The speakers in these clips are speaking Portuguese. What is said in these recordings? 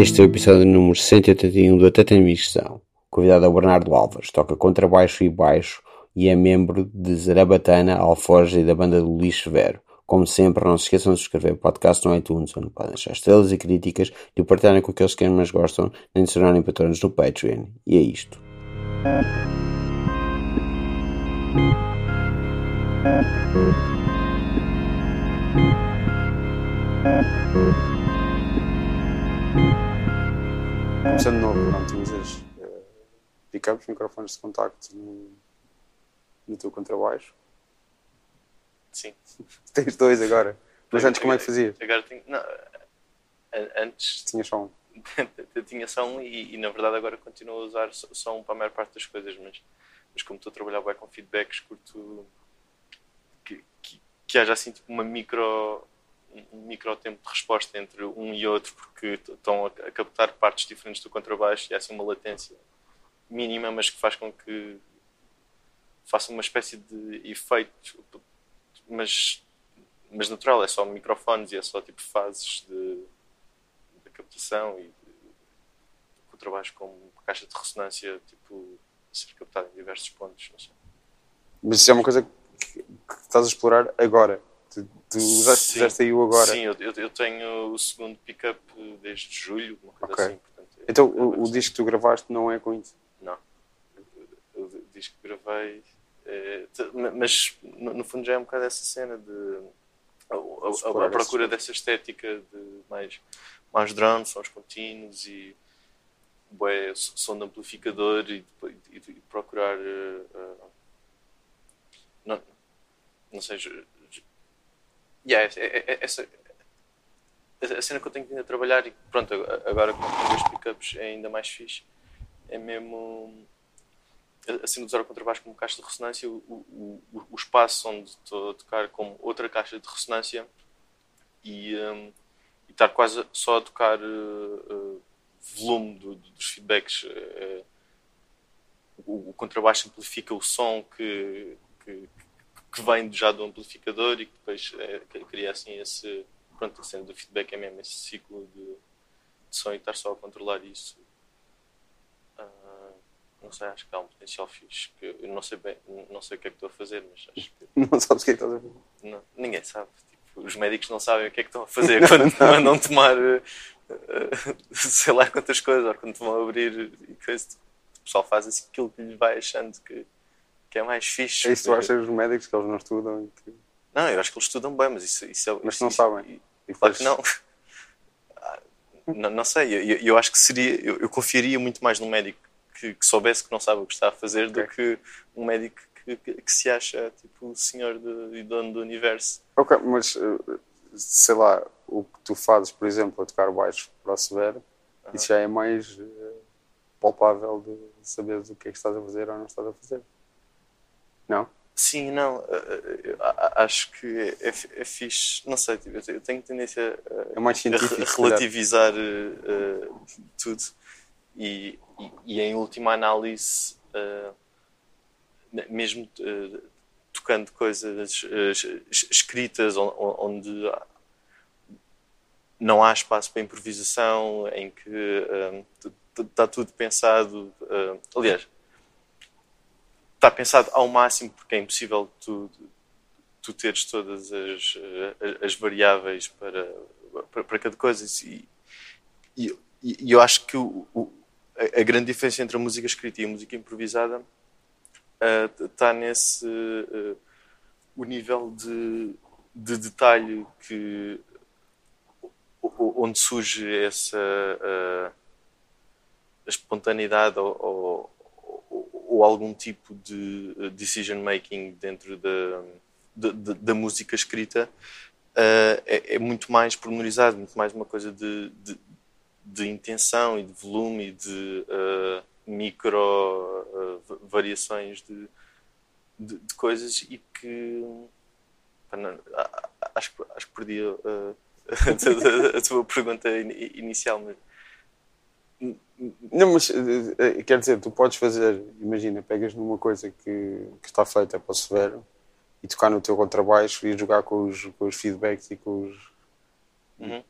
Este é o episódio número 181 do Até Tem Missão. Convidado é o Bernardo Alves, toca contrabaixo e baixo e é membro de Zarabatana, Alforja e da banda do Luís Severo. Como sempre, não se esqueçam de subscrever o podcast no iTunes, onde podem deixar estrelas e críticas e o partilharem com aqueles que mais gostam, nem de se patronos no Patreon. E é isto. Começando de novo, pronto, usas uh, pickups, microfones de contacto no, no teu contrabaixo. Sim. Tens dois agora. Mas antes como é que fazias? Agora tenho. Não, an- antes Tinhas só um. eu tinha só um e, e, na verdade agora continuo a usar só- só um para a maior parte das coisas, mas, mas como estou a trabalhar bem com feedbacks, curto que, que, que haja assim tipo uma micro um micro tempo de resposta entre um e outro porque estão a, captar partes diferentes do contrabaixo e há assim uma latência mínima, mas que faz com que faça uma espécie de efeito mas, mas natural, é só microfones e é só tipo fases de, de captação e de, com o trabalho com caixa de ressonância tipo a ser captado em diversos pontos. Mas isso é uma coisa que, que estás a explorar agora. Tu, tu fizeste aí o agora. Sim, eu, eu, tenho o segundo pick-up desde julho, uma coisa Ok. assim. Portanto, é- Então é o, o disco que tu gravaste não é com isso. Não. O o disco que gravei. é, mas no, no fundo já é um bocado essa cena de. A, a- a- a procura dessa estética de mais, mais drone, sons contínuos e. Bué, som de amplificador e, e- e procurar. eh, não, não sei. Yeah, é- é- é- essa, a a cena que eu tenho vindo a trabalhar e pronto, agora com dois pickups é ainda mais fixe. É mesmo assim de usar o contrabaixo como caixa de ressonância, o, o, o- espaço onde estou a tocar como outra caixa de ressonância e, hum, e estar quase só a tocar uh, volume do- do- dos feedbacks. uh, o, o contrabaixo amplifica o som que, que, que vem já do amplificador e que depois é, cria assim esse. Pronto, a cena do feedback é mesmo esse ciclo de, de som e estar só a controlar isso. Ah, não sei, acho que há um potencial fixe. Que eu não sei bem, não sei o que é que estou a fazer, mas acho que Não sabes o que é que estás a fazer. não- ninguém sabe. Tipo, os médicos não sabem o que é que estão a fazer quando te mandam tomar eh, eh, sei lá quantas coisas, ou quando vão abrir e coisa. O pessoal faz assim aquilo que lhe vai achando que, que é mais fixe. É isso que tu achas dos médicos que eles não estudam que- Não, eu acho que eles estudam bem, mas isso, isso é. Mas isso- não sabem. e Claro que não. Não, não sei, eu, eu- acho que seria. Eu, eu confiaria muito mais num médico que, que soubesse que não sabe o que está a fazer do Ok. que um médico que, que- que se acha tipo o senhor do- e dono do universo. Ok, mas eh, sei lá, o que tu fazes, por exemplo, a tocar baixo para o Severo, isso já é mais eh, palpável de saberes o que é que estás a fazer ou não estás a fazer. Não? Sim, não, eh, eh, acho que é, é, é fixe. Não sei, tipo, eu te- eu tenho tendência a, É a relativizar eh, tudo e, e, e em última análise ne- mesmo eh, tocando coisas es- es- escritas on- on- onde não há espaço para improvisação em que está tudo pensado aliás está pensado ao máximo porque é impossível tu, tu teres todas as, eh, as variáveis para, para, para cada coisa. E, e, e eu acho que o, o- a, grande diferença entre a música escrita e a música improvisada está nesse eh, o nível de, de detalhe que onde surge essa eh, a espontaneidade ou, ou- ou- algum tipo de eh, decision making dentro da, da, da- da música escrita eh, é, é muito mais pormenorizado, muito mais uma coisa de, de, de intenção e de volume e de eh, micro va- variações de, de, de coisas e que não, a- a- acho, que- acho que perdi eh, a, a tua pergunta in- inicial, mas Não, mas eh, eh, quer dizer, tu podes fazer, imagina, pegas numa coisa que, que está feita para o Severo e tocar no teu contrabaixo e jogar com os, com os feedbacks e com os. Uhum.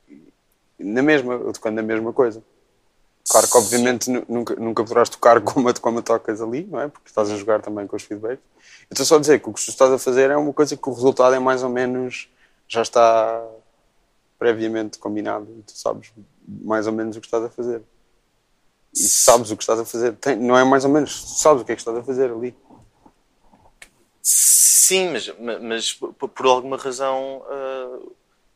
Na mesma, eu tocando na mesma coisa. Claro que obviamente nu- nunca, nunca poderás tocar como como tocas ali, não é? Porque estás a jogar também com os feedbacks. Eu estou só a dizer que o que tu estás a fazer é uma coisa que o resultado é mais ou menos, já está previamente combinado e tu sabes mais ou menos o que estás a fazer. E sabes o que estás a fazer, tem- não é mais ou menos, sabes o que é que estás a fazer ali. Sim, mas, ma- mas por, alguma razão ah,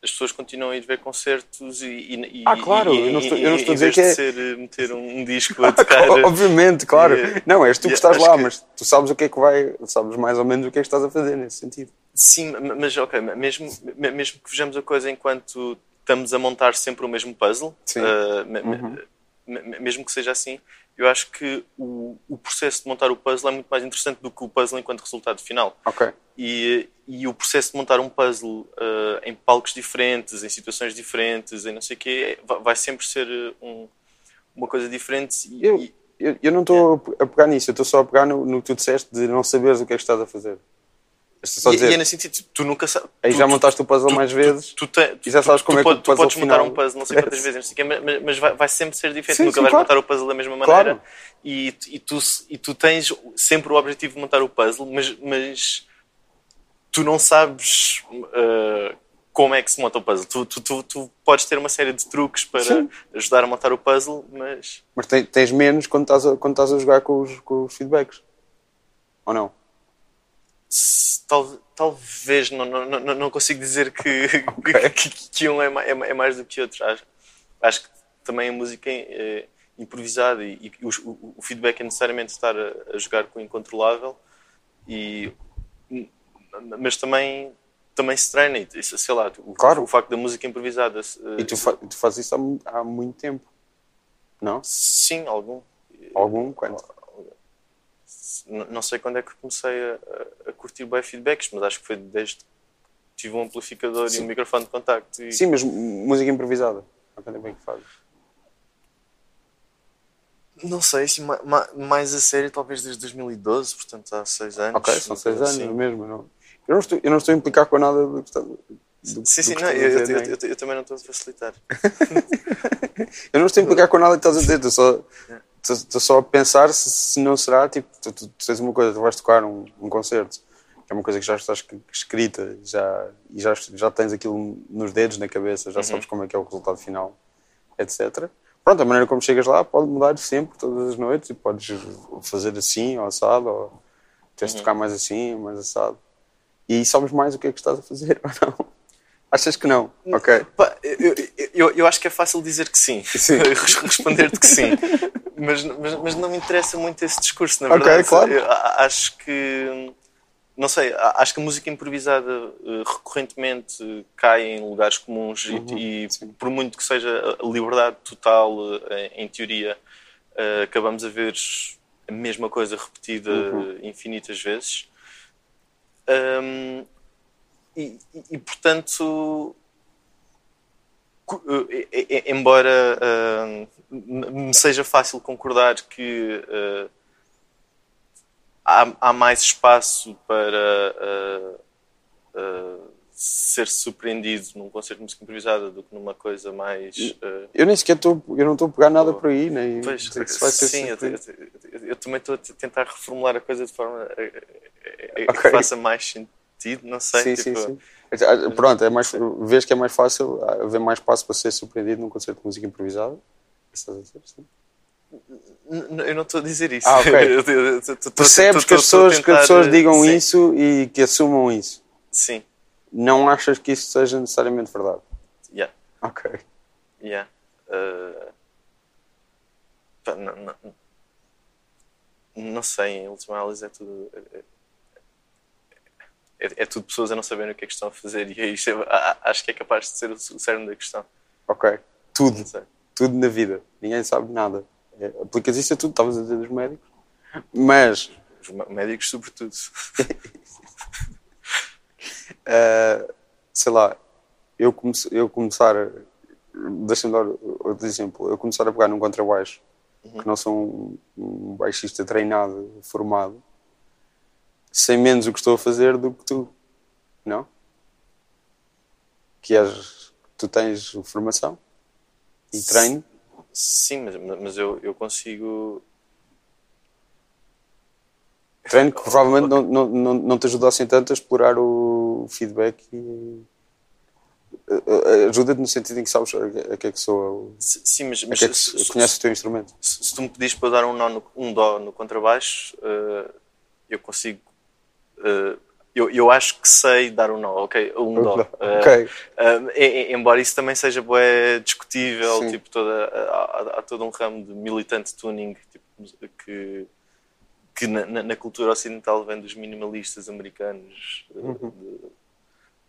as pessoas continuam a ir ver concertos e, e- Ah, claro, e- eu não estou- eu não estou a dizer que é- ser eh, meter um, disco a tocar. Obviamente, claro. Não, és tu que estás lá, que- mas tu sabes o que é que vai, sabes mais ou menos o que é que estás a fazer nesse sentido. Sim, ma- mas ok, mesmo, mesmo que vejamos a coisa enquanto estamos a montar sempre o mesmo puzzle, ma- Uhum. Mesmo que seja assim, eu acho que o, o processo de montar o puzzle é muito mais interessante do que o puzzle enquanto resultado final. Ok. E, e o processo de montar um puzzle ah, em palcos diferentes, em situações diferentes, em não sei o quê, vai, sempre ser eh, um- uma coisa diferente. E, Eu, eu, eu não estou a pegar nisso, eu estou só a pegar no, no que tu disseste de não saberes o que é que estás a fazer. Só e- dizer, e é nesse sentido, tu nunca sabes. aí tu- já montaste o puzzle tu- mais tu- vezes. Tu, e já sabes como é que o tu podes montar um puzzle não sei quantas é. vezes, não sei quê, mas, mas vai, vai sempre ser diferente. Sim, Nunca sim, vais claro. montar o puzzle da mesma maneira. Claro. E, e, tu, e tu tens sempre o objetivo de montar o puzzle, mas, mas tu não sabes uh, como é que se monta o puzzle. Tu, tu, tu, podes ter uma série de truques para Sim. ajudar a montar o puzzle, mas Mas te- tens menos quando estás a, quando estás a jogar com os, com os feedbacks. Ou não? Tal- talvez não, não, não, não consigo dizer que, Ok. que, que um é mais, é mais- é mais do que outro. Acho, acho que também a música é, improvisada e, e o, o feedback é necessariamente estar a, a jogar com o incontrolável, e, mas também, também se treina. E, sei lá, o, Claro. o facto da música improvisada. se- E tu, fa tu fazes isso há, há muito tempo. Não? Sim, algum. Algum? Quanto? Não sei quando é que comecei a, a- curtir bem feedbacks, mas acho que foi desde que tive um amplificador e Sim. um microfone de contacto. E... Sim, mas música improvisada. Quanto tempo é que fazes? Não sei, assim, ma- ma- mais a sério, talvez desde 2012, portanto há seis anos. Ok, são seis anos assim. mesmo. Não. Eu, não estou, eu não estou a implicar com nada do que está. do- Sim, sim, não, eu, dizer, eu- nem- eu- eu também não estou a facilitar. Eu não estou a implicar com nada que estás a dizer, estou só, estou, só a pensar se, se não será, tipo, tu, tu, tu tens uma coisa, tu vais tocar um, um concerto, que é uma coisa que já está escri- escrita já, e já, já tens aquilo nos dedos, na cabeça, já sabes como é que é o resultado final, etc. Pronto, a maneira como chegas lá pode mudar sempre, todas as noites, e podes fazer assim, ou assado, ou tens de tocar mais assim, mais assado. E sabes mais o que é que estás a fazer, ou não? Achas que não? Ok. Eu, eu, eu acho que é fácil dizer que sim. Sim. Responder-te que sim. Mas, mas, mas não me interessa muito esse discurso, na verdade. claro. Eu acho que. Não sei, acho que a música improvisada eh, recorrentemente cai em lugares comuns e- Uhum, e, sim. por muito que seja a liberdade total, eh, em, teoria, eh, acabamos a ver a mesma coisa repetida Uhum. infinitas vezes. Hum, e, e- e, portanto, eh, eh, eh, embora me seja fácil concordar que ah, há, há mais espaço para ah, ah, ser surpreendido num concerto de música improvisada do que numa coisa mais. ah, Eu nem sequer estou, eu não estou a pegar nada por aí, nem Pois, que se vai ser sim, eu, eu- eu- também estou a tentar reformular a coisa de forma a, a- a- Ok. que faça mais sentido, não sei. sim, tipo, sim, sim. Ah, Pronto, é mais, vês que é mais fácil haver mais espaço para ser surpreendido num concerto de música improvisada? Estás a dizer? Sim. Eu não estou a dizer isso. Ah, ok. Eu- eu- eu- eu- eu- eu- Percebes que as pessoas, eu que as tentar, pessoas digam sim, isso e que assumam isso. Sim, Não achas que isso seja necessariamente verdade? yeah, Ok. yeah. Uh, pá, não, não, não sei, em última análise é tudo. É, é- é tudo pessoas a não saberem o que é que estão a fazer e é isto, é- acho que é capaz de ser o cerne da questão. Ok. Tudo. Não sei. Tudo na vida. Ninguém sabe nada. É, aplicas isso a tudo, estavas a dizer dos médicos. Mas Os médicos, sobretudo. Uh, sei lá, eu, comece, eu começar, deixa-me dar outro exemplo, eu começar a pegar num contrabaixo, que não sou um, um baixista treinado, formado, sei menos o que estou a fazer do que tu, não? Que és, tu tens formação e treino, Sim, mas, mas eu, eu consigo. Treino que provavelmente não, não, não, não te ajuda assim tanto a explorar o feedback e eh, eh, ajuda-te no sentido em que sabes a que é que soa, S- Sim, mas, mas que é que se, conheces o teu instrumento. se- se tu me pedires para dar um, no- um dó no contrabaixo, eh, eu consigo. eh, eu, eu acho que sei dar um nó, ok? Um dó. Ok. E- e- embora isso também seja bué discutível, Sim. tipo, toda, há, há todo um ramo de militante tuning tipo, que, que na, na- cultura ocidental vem dos minimalistas americanos uh, Uhum. de-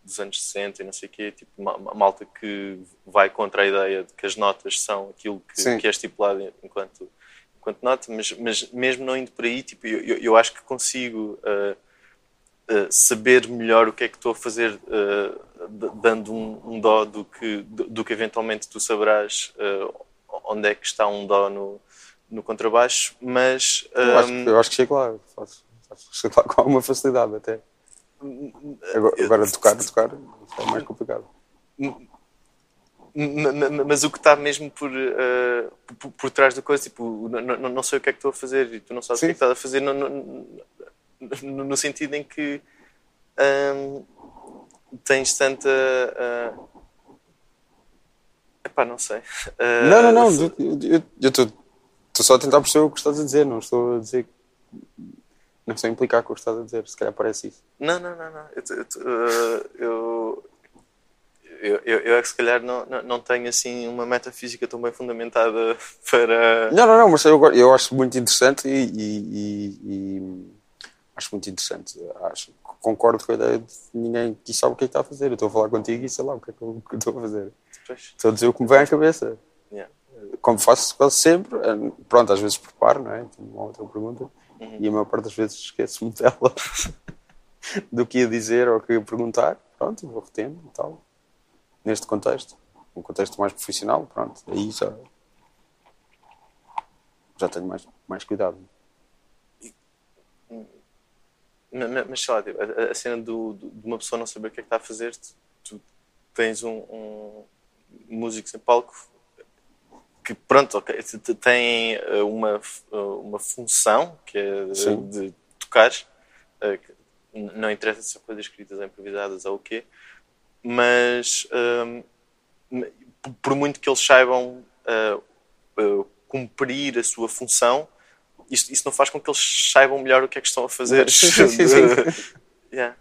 dos anos 60 e não sei o quê, tipo, ma- ma- malta que vai contra a ideia de que as notas são aquilo que, que é estipulado enquanto, enquanto nota, mas, mas mesmo não indo por aí, tipo, eu, eu, eu acho que consigo uh, uh, saber melhor o que é que estou a fazer uh, dando um, um dó do que, do, do que eventualmente tu saberás uh, onde é que está um dó no, no contrabaixo, mas Eu, acho, que- eu acho que chego lá. Faço, chego lá com alguma facilidade até. Agora, agora tocar, tocar é mais complicado. Mas o que está mesmo por, eh, por, por trás da coisa, tipo, n- n- não sei o que é que estou a fazer e tu não sabes o que é que Sim. estás a fazer, no, no- no- no sentido em que ahm, tens tanta. ah, epá, não sei. Ah, Não, não, não. se- Eu eu estou só a tentar perceber o que estás a dizer. Não estou a dizer. Não estou a implicar com o que estás a dizer. Se calhar parece isso. Não, não, não, não. Eu, eu, eu, eu, eu, eu é que se calhar não, não, não tenho assim uma metafísica tão bem fundamentada para. Não, não, não. Mas eu, eu acho muito interessante e, e- e- e acho muito interessante. Acho, concordo com a ideia de ninguém que sabe o que é que está a fazer. Eu estou a falar contigo e sei lá o que é que eu, estou a fazer. Estou a dizer o que me vem à cabeça. yeah. Como faço quase sempre. eh, Pronto, às vezes preparo, não é? Tenho uma outra pergunta. Uhum. E a maior parte das vezes esqueço-me dela. do que ia dizer ou que ia perguntar. Pronto, vou retendo e tal. Neste contexto. Um contexto mais profissional, pronto. Aí já. Já tenho mais, mais cuidado. Ma- ma- Mas sei lá, tipo, a, a cena do, do- de uma pessoa não saber o que é que está a fazer, tu, tu tens um, um músicos em palco que, pronto, ok, te- te- tem eh, uma, eh, uma função que é de, Sim. de tocar, eh, não interessa se são coisas escritas ou improvisadas ou o quê, mas hum, m- por- muito que eles saibam eh, eh, cumprir a sua função, isso, isso não faz com que eles saibam melhor o que é que estão a fazer. Sim, sim, sim. Yeah.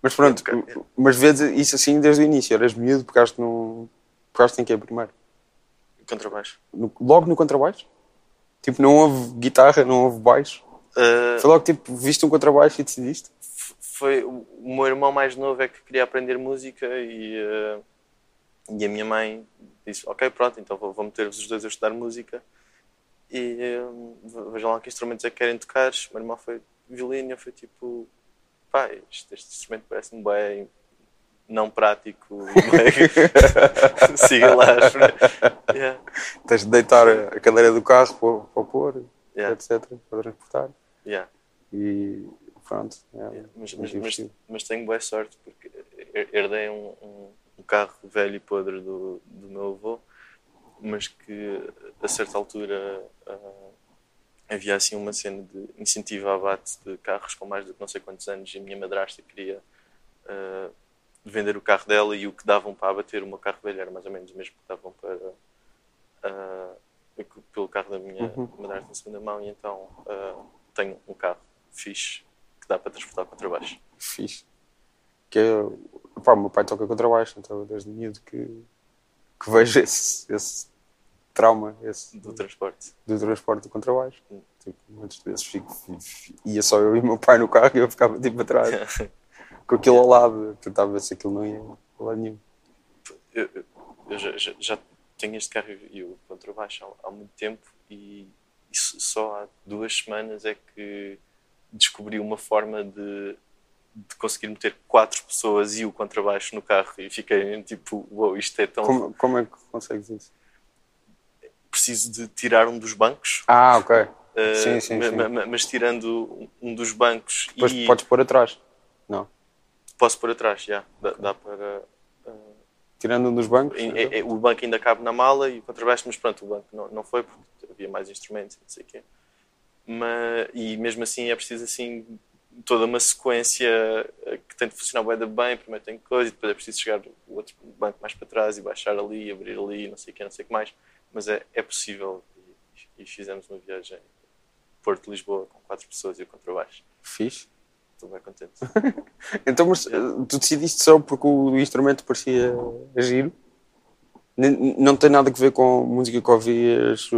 Mas pronto, Ok. mas vês isso assim desde o início. Eras miúdo, pegaste no. Pegaste em quê primeiro? Contrabaixo. No- logo no contrabaixo? Tipo, não houve guitarra, não houve baixo. Uh, Foi logo tipo, viste um contrabaixo e decidiste? foi o meu irmão mais novo é que queria aprender música e, uh, e a minha mãe disse ok pronto então vou, vou meter-vos os dois a estudar música e um, ve- vejam lá que instrumentos é que querem tocar o meu irmão foi violino fui tipo pá este, este instrumento parece-me bem não prático siga lá yeah, Tens de deitar a cadeira do carro para, para pôr, Yeah. etc. Para transportar. yeah. E pronto. É, Yeah, Mas, mas, mas, mas tenho boa sorte porque her- herdei um, um, um carro velho e podre do, do meu avô, mas que a certa altura ah, havia assim uma cena de incentivo a abate de carros com mais de não sei quantos anos e a minha madrasta queria ah, vender o carro dela e o que davam para abater o meu carro velho era mais ou menos o mesmo que davam para ah, pelo carro da minha Uhum. madrasta em segunda mão e então tenho um carro fixe que dá para transportar para baixo. Fixe. Que é, pá, o meu pai toca contrabaixo, então eu desde miúdo que, que vejo esse, esse trauma esse do transporte. do transporte do contrabaixo. Hum. Tipo, muitas vezes fico, fi- fi- ia só eu e o meu pai no carro e eu ficava tipo atrás, com aquilo ao lado, tentava ver se aquilo não ia a lado nenhum. eu, eu- eu já, já- já tenho este carro e o contrabaixo há, há muito tempo e isso só há duas semanas é que descobri uma forma de, de conseguir meter quatro pessoas e o contrabaixo no carro e fiquei tipo, uau, isto é tão... Como, como é que consegues isso? Preciso de tirar um dos bancos, Ah, ok. eh, Sim, sim, sim. ma- ma- mas tirando um dos bancos Depois e podes pôr atrás. Não. posso pôr atrás, já, dá, dá para... eh, Tirando um dos bancos? E- e o banco ainda cabe na mala e o contrabaixo, mas pronto, o banco não, não foi porque havia mais instrumentos, não sei o quê. Mas, e mesmo assim é preciso assim toda uma sequência eh, que tem de funcionar da bem, primeiro tem coisa e depois é preciso chegar o outro banco mais para trás e baixar ali, abrir ali, não sei o que, não sei o que mais. Mas é, é possível e, e fizemos uma viagem Porto-Lisboa com quatro pessoas e o contrabaixo. Fixe. Estou bem contente. Então, mas eh, tu decidiste só porque o instrumento parecia giro? N- Não tem nada a ver com a música que ouvias,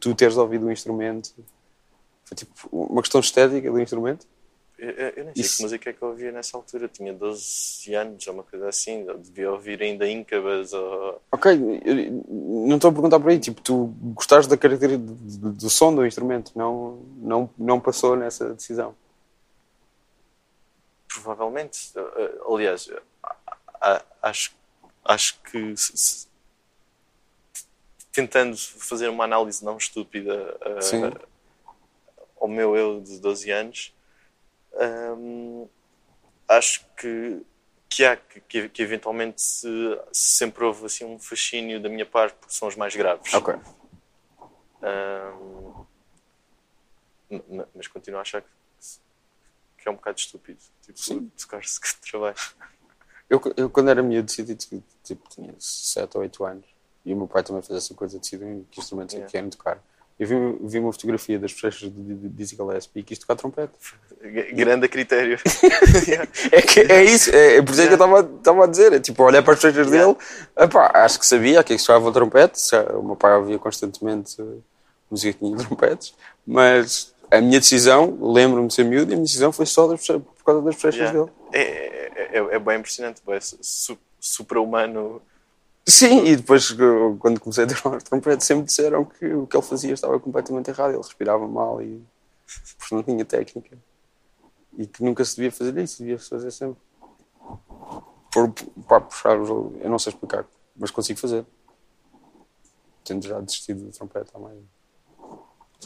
tu teres ouvido o instrumento? Foi tipo uma questão estética do instrumento? Eu, eu- eu nem sei Isso. que música é que eu ouvia nessa altura. Tinha 12 anos ou uma coisa assim. Eu devia ouvir ainda Incubus ou... Ok, eu não estou a perguntar por aí, tipo, tu gostaste da característica do, do som do instrumento, não, não, não passou nessa decisão. Provavelmente. Aliás, a- acho, acho que se- tentando fazer uma análise não estúpida uh, Sim. ao meu eu de 12 anos, acho que, que há que, que, eventualmente se, sempre houve assim, um fascínio da minha parte por sons mais graves. Ok. Ma- mas continuo a achar que, que é um bocado estúpido. Tipo, tocar-se que trabalho. Eu, eu quando era miúdo decidi que tipo, tinha 7 ou 8 anos e o meu pai também fez essa coisa, decidiu que instrumentos é que Yeah. querem tocar. Eu vi, vi uma fotografia das bochechas de de Dizzy Gillespie e quis tocar trompete. Grande a critério. É, que, é isso, é, é por isso é que eu estava a dizer. É tipo, olhar para as bochechas Yeah. dele, epá, acho que sabia que é que tocava o trompete. O meu pai ouvia constantemente música que tinha trompetes, mas a minha decisão, lembro-me de ser miúdo, e a minha decisão foi só das por causa das bochechas Yeah. dele. É, é, é, é bem impressionante, é su- supra-humano. Sim, e depois eu, quando comecei a tocar os trompetes sempre disseram que o que ele fazia estava completamente errado, ele respirava mal e porque não tinha técnica. E que nunca se devia fazer isso, devia-se fazer sempre. Por, para puxar os. Eu não sei explicar, mas consigo fazer. Tendo já desistido do trompete há mais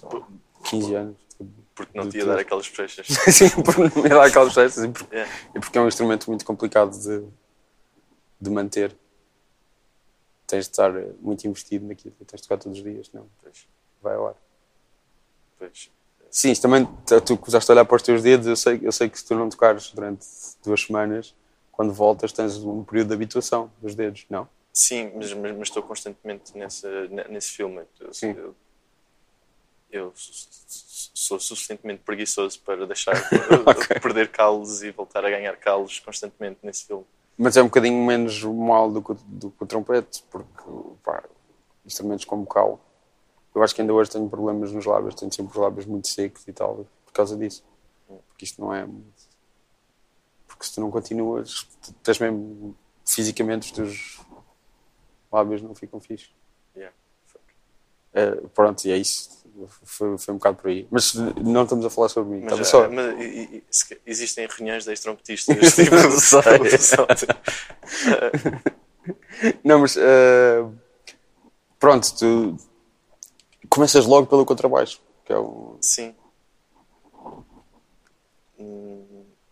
lá, 15 anos. Porque não ia tudo. dar aquelas fechas. Sim, por não me dar aquelas festas e porque, Yeah. e porque é um instrumento muito complicado de, de manter. Tens de estar eh, muito investido naquilo, tens de tocar todos os dias, não, Pois, vai ao ar. pois. Sim, também tu- começaste a olhar para os teus dedos, eu sei, eu sei que se tu não tocares durante duas semanas, quando voltas tens um período de habituação dos dedos, não? Sim, mas, mas, mas estou constantemente nessa, ne- nesse filme. Eu, Sim. eu, eu sou suficientemente preguiçoso para deixar Ok. perder calos e voltar a ganhar calos constantemente nesse filme. Mas é um bocadinho menos mal do que, o- do que o trompete, pá, instrumentos como cal, eu acho que ainda hoje tenho problemas nos lábios, tenho sempre os lábios muito secos e tal, por causa disso. Porque isto não é. Porque se tu não continuas, tu tens mesmo fisicamente os teus lábios não ficam fixos. Yeah. É, pronto, e é isso. Foi, foi um bocado por aí. Mas não estamos a falar sobre mim. Mas, só. ah, mas e- e- existem reuniões de ex-trompetistas. tipo, Não sei. Não, mas eh, pronto, tu começas logo pelo contrabaixo, que é um, Sim.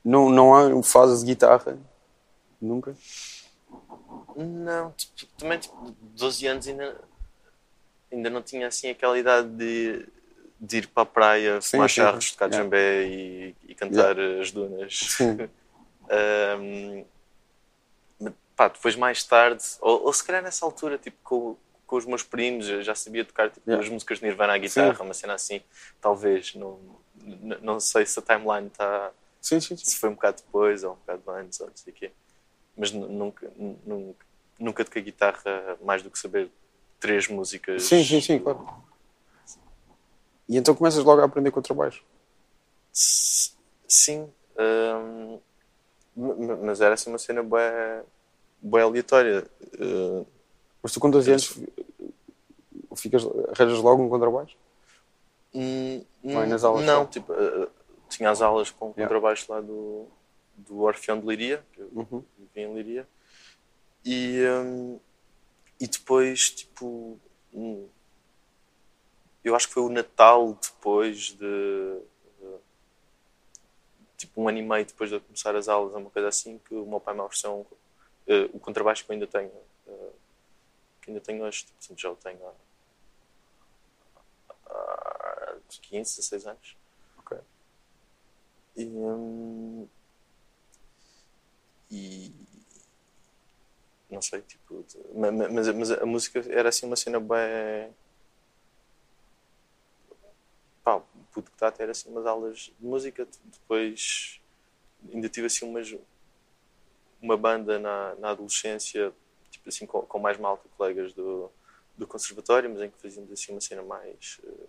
Não, não há fase de guitarra, nunca. Não, tipo, também tipo, 12 anos ainda, ainda não tinha assim aquela idade de, de ir para a praia, Sim, fumar sim, charros, tocar Yeah. jambé e, e cantar as dunas. Sim. Mas, pá, depois mais tarde, ou, ou se calhar nessa altura, tipo, com, com os meus primos, eu já sabia tocar tipo, Yeah. as músicas de Nirvana à guitarra, Sim. uma cena assim, talvez, não, não sei se a timeline está Sim, sim, sim. se foi um bocado depois ou um bocado antes, ou não sei o quê. Mas nu- nunca, nu- nunca, nunca toquei guitarra mais do que saber três músicas. Sim, sim, sim, claro. E então começas logo a aprender contrabaixo. Sim. hum, ma- ma- mas era assim uma cena bué, bué aleatória. Uh, Mas tu com 12 anos ficas, arranjas logo um contrabaixo? hum, Vai nas aulas não, tipo, uh, tinha as aulas com Yeah. contrabaixo lá do, do Orfeão de Liria, que eu Uhum. vivi em Liria. E, hum, e depois, tipo, hum, eu acho que foi o Natal depois de. de- tipo, um ano e meio depois de eu começar as aulas, uma coisa assim, que o meu pai me ofereceu um, eh, o contrabaixo que eu ainda tenho uh, ainda tenho hoje. Tipo, portanto, já o tenho há, há 15, 16 anos. Ok. E, hum, e não sei, tipo, ma- mas, mas a música era assim uma cena bem. Pá, puto que está a ter assim umas aulas de música, depois ainda tive assim umas, uma banda na, na adolescência, assim, com, com mais malta, colegas do, do conservatório, mas em que fazíamos assim uma cena mais. eh,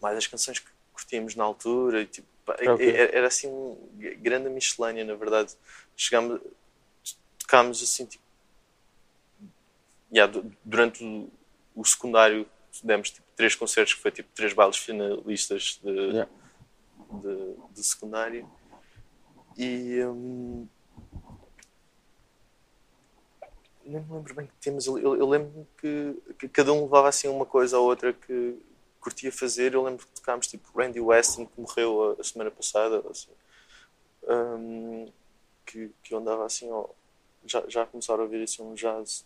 mais as canções que curtíamos na altura, e, tipo, pá, Ok. era, era assim um grande miscelânea, na verdade. Chegámos, tocámos assim, tipo. Yeah, du- durante o, o secundário demos tipo três concertos que foi tipo três bailes finalistas de, Yeah. de, de secundário e hum, nem me lembro bem que temas eu, eu, eu lembro que, que cada um levava assim uma coisa ou outra que curtia fazer. Eu lembro que tocámos tipo Randy Weston que morreu a, a semana passada assim, hum, que, que eu andava assim ó, já, já a começar a ouvir assim um jazz.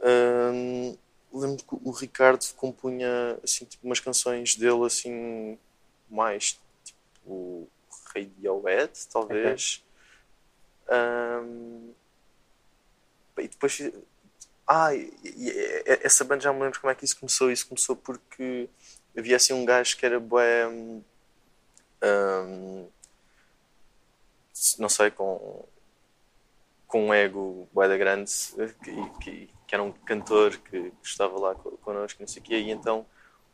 Hum, lembro que o Ricardo compunha assim tipo umas canções dele assim mais tipo Radiohead talvez. Hum, e depois ah essa banda já me lembro como é que isso começou. Isso começou porque havia assim um gajo que era bué hum, não sei com com um ego bué da grande que, que, que era um cantor que, que estava lá co- connosco, não sei o quê, e então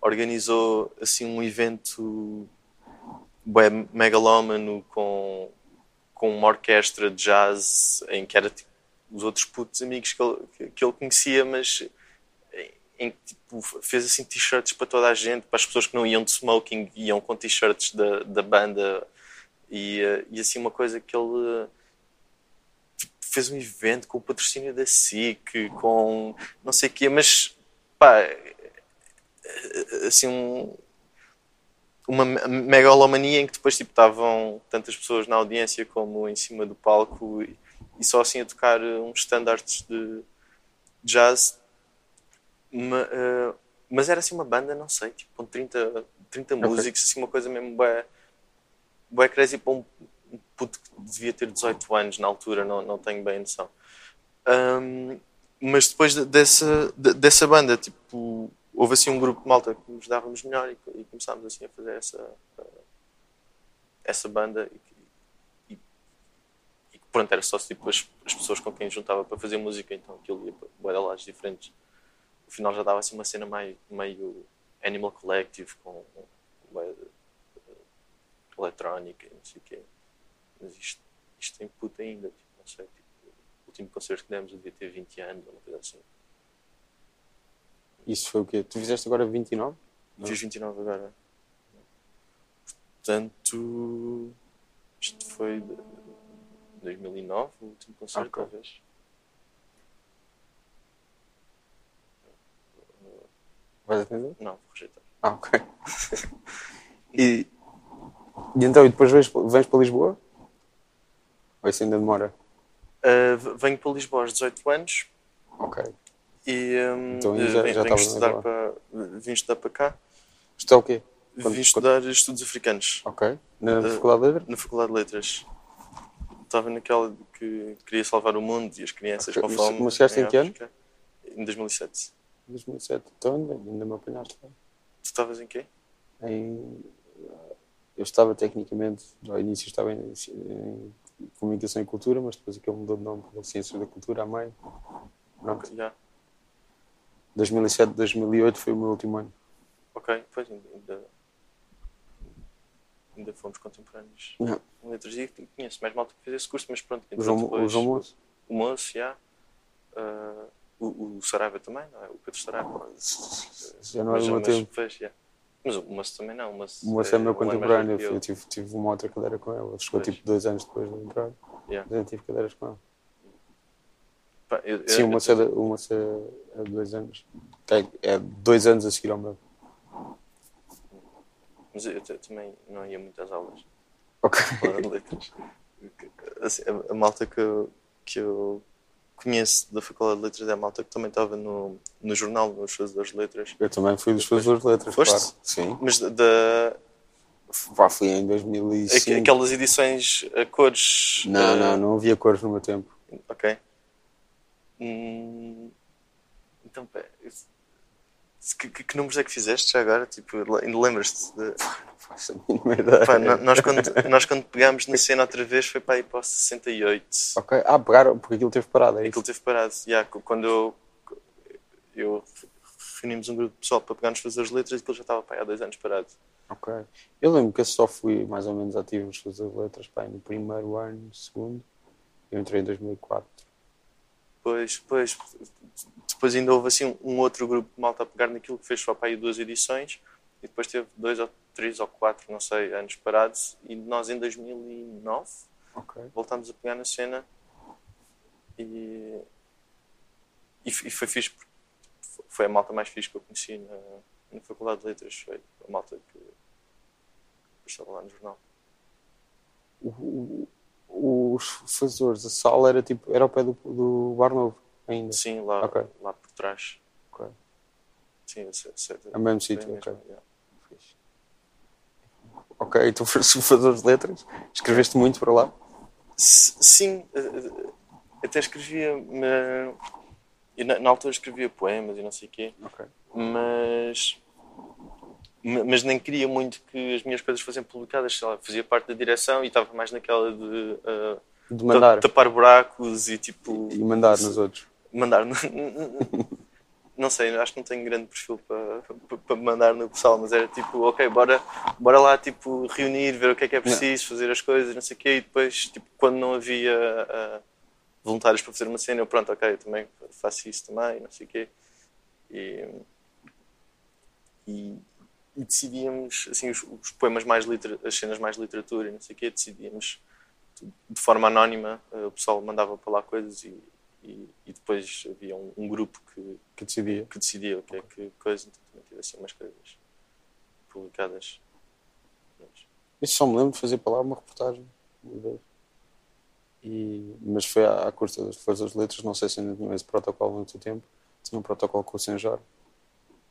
organizou assim um evento bué megalómano com, com uma orquestra de jazz em que era tipo os outros putos amigos que ele, que, ele conhecia, mas em- tipo, fez assim t-shirts para toda a gente, para as pessoas que não iam de smoking, iam com t-shirts da, da banda. E, eh, e assim uma coisa que ele tipo, fez um evento com o patrocínio da SIC, com não sei o quê, mas pá, assim um, uma me- megalomania em que depois tipo, estavam tantas pessoas na audiência como em cima do palco e, e só assim a tocar eh, uns standards de jazz. Ma- eh, mas era assim uma banda, não sei, tipo, com 30, 30 músicos, assim, uma coisa mesmo bué, bué crazy para um um puto que devia ter 18 anos na altura, não, não tenho bem a noção. Ahm, mas depois de- dessa, de- dessa banda, tipo, houve assim um grupo de malta que nos dávamos melhor e, e começámos assim a fazer essa, ah, essa banda e, pronto, era só tipo as, as pessoas com quem juntava para fazer música, então aquilo ia para lados diferentes. No final já dava assim uma cena meio, meio Animal Collective com de, eh, eletrónica e não sei o quê. Mas isto, isto tem puta ainda, tipo, não sei, tipo, o último concerto que demos devia ter 20 anos, ou uma coisa assim. Isso foi o quê? Tu fizeste agora 29? Não. Fiz 29 agora. Portanto, isto foi de 2009, o último concerto, Ok. talvez. Vais atender? Não, vou rejeitar. Ah, ok. e, e então, e depois vens, vens para Lisboa? Ou isso ainda demora? Uh, venho para Lisboa aos 18 anos Ok. e um, Então, uh, já- venho, já venho estudar para. Vim estudar para cá. É o quê? Quando- Vim estudar estudos africanos Ok. Na Faculdade de Letras? na Faculdade de Letras. Estava naquela de que queria salvar o mundo e as crianças com fome. mas chegaste em que ano? Em 2007. 2007. Então ainda, ainda me apanhaste. Tu estavas em quê? Em, eu estava tecnicamente, ao início estava em, em Comunicação e Cultura, mas depois aquilo mudou de nome para Ciências da Cultura a meio. Pronto. Já. 2007, 2008 foi o meu último ano. Ok, pois ainda. Ainda fomos contemporâneos. Não. Letras e conheço mais malta que fez esse curso, mas pronto. O João, o depois João Moço. O moço, já. Ah, o, o Saraiva também, não é? O Pedro Saraiva. Já não é do meu mas, tempo. Mas o moço também não. O moço, O moço é meu contemporâneo. Eu eu. tive, tive uma outra cadeira com ele. Ele chegou Pois. tipo dois anos depois de entrar. Yeah. Mas eu tive cadeiras com ele. Pá, eu- Sim, eu- uma é, é dois anos. É, é dois anos a seguir ao meu. Mas eu, t- também não ia muitas aulas. Ok. Letras. Assim, a, a malta que eu, que eu conheço da Faculdade de Letras é a malta que também estava no, no jornal, nos Fazedores de Letras. Eu também fui dos fazedores de letras, Foste? claro. Sim. Mas da- Pá, fui em aqu- 2005. aquelas edições a cores. Não, eh, não, não havia cores no meu tempo. Ok. Hum, então, pé, isso- que, que, que números é que fizeste já agora? Tipo, lembras-te? de- Faço a mínima ideia. Pá, nós, quando, nós quando pegámos na cena outra vez foi para aí para o 68. Ok. Ah, pegaram, porque aquilo teve parado, é isso? Aquilo teve parado. Yeah, quando eu, eu reunimos um grupo de pessoal para pegar nos fazer as letras e aquilo já estava para aí há dois anos parado. Ok. Eu lembro que eu só fui mais ou menos ativo nos fazer letras, pá, no primeiro ano, no segundo. Eu entrei em 2004. Depois, depois, depois ainda houve assim um outro grupo de malta a pegar naquilo que fez só para aí duas edições e depois teve dois ou três ou quatro, não sei, anos parados e nós em 2009 Ok. voltámos a pegar na cena e, e, e foi fixe porque foi a malta mais fixe que eu conheci na, na Faculdade de Letras, foi a malta que estava lá no jornal. O- o- os fazedores, a sala era tipo, era ao pé do, do Bar Novo ainda. Sim, lá, Ok. lá por trás. Sim, sei, É o mesmo sítio, ok. yeah. Ok, então foste fazedor de letras. Escreveste muito para lá? S- Sim, eh, eh, até escrevia. me- e na, na altura escrevia poemas e não sei o quê, mas. Ma- Mas nem queria muito que as minhas coisas fossem publicadas, sei lá, fazia parte da direção e estava mais naquela de eh, De mandar. ta- tapar buracos e tipo. E mandar nos outros. Mandar. Não sei, acho que não tenho grande perfil para, para, para mandar no pessoal, mas era tipo, ok, bora, bora lá tipo, reunir, ver o que é que é preciso, fazer as coisas, não sei o quê, e depois, tipo, quando não havia ah, voluntários para fazer uma cena, eu pronto, ok, eu também faço isso também, não sei o quê. E, e, e decidíamos, assim, os, os poemas mais, litera, as cenas mais literatura e não sei o quê, decidíamos de forma anónima, eh, o pessoal mandava para lá coisas e, e, e depois havia um, um grupo que, Que decidia. que decidia o que é que coisa, então também tive assim umas coisas publicadas. Mas, Eu só me lembro de fazer para lá uma reportagem. E, mas foi à, à custa das fazedores de letras. Não sei se ainda tinha esse protocolo no teu tempo. Tinha um protocolo com o Senjor.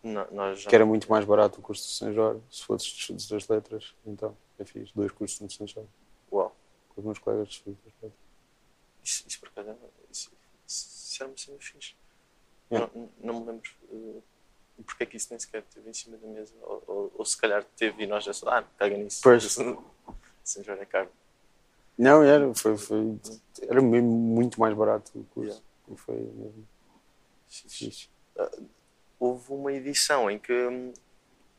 No- nós já Que era muito mais barato o curso do Senjor. Se fosse dos das letras. Então, eu fiz dois cursos no Senjor. Uau, Com os meus colegas dos das letras. isso, isso por acaso é- isso, isso era uma cena fixe. Yeah. Não, não me lembro uh, porque é que isso nem sequer esteve em cima da mesa. Ou, ou, ou se calhar teve e nós já só, ah, caga nisso. Pois. Sem já é caro. Não, era, foi, foi, era mesmo muito mais barato o curso. Yeah. Foi mesmo fixe. Houve uma edição em que hum,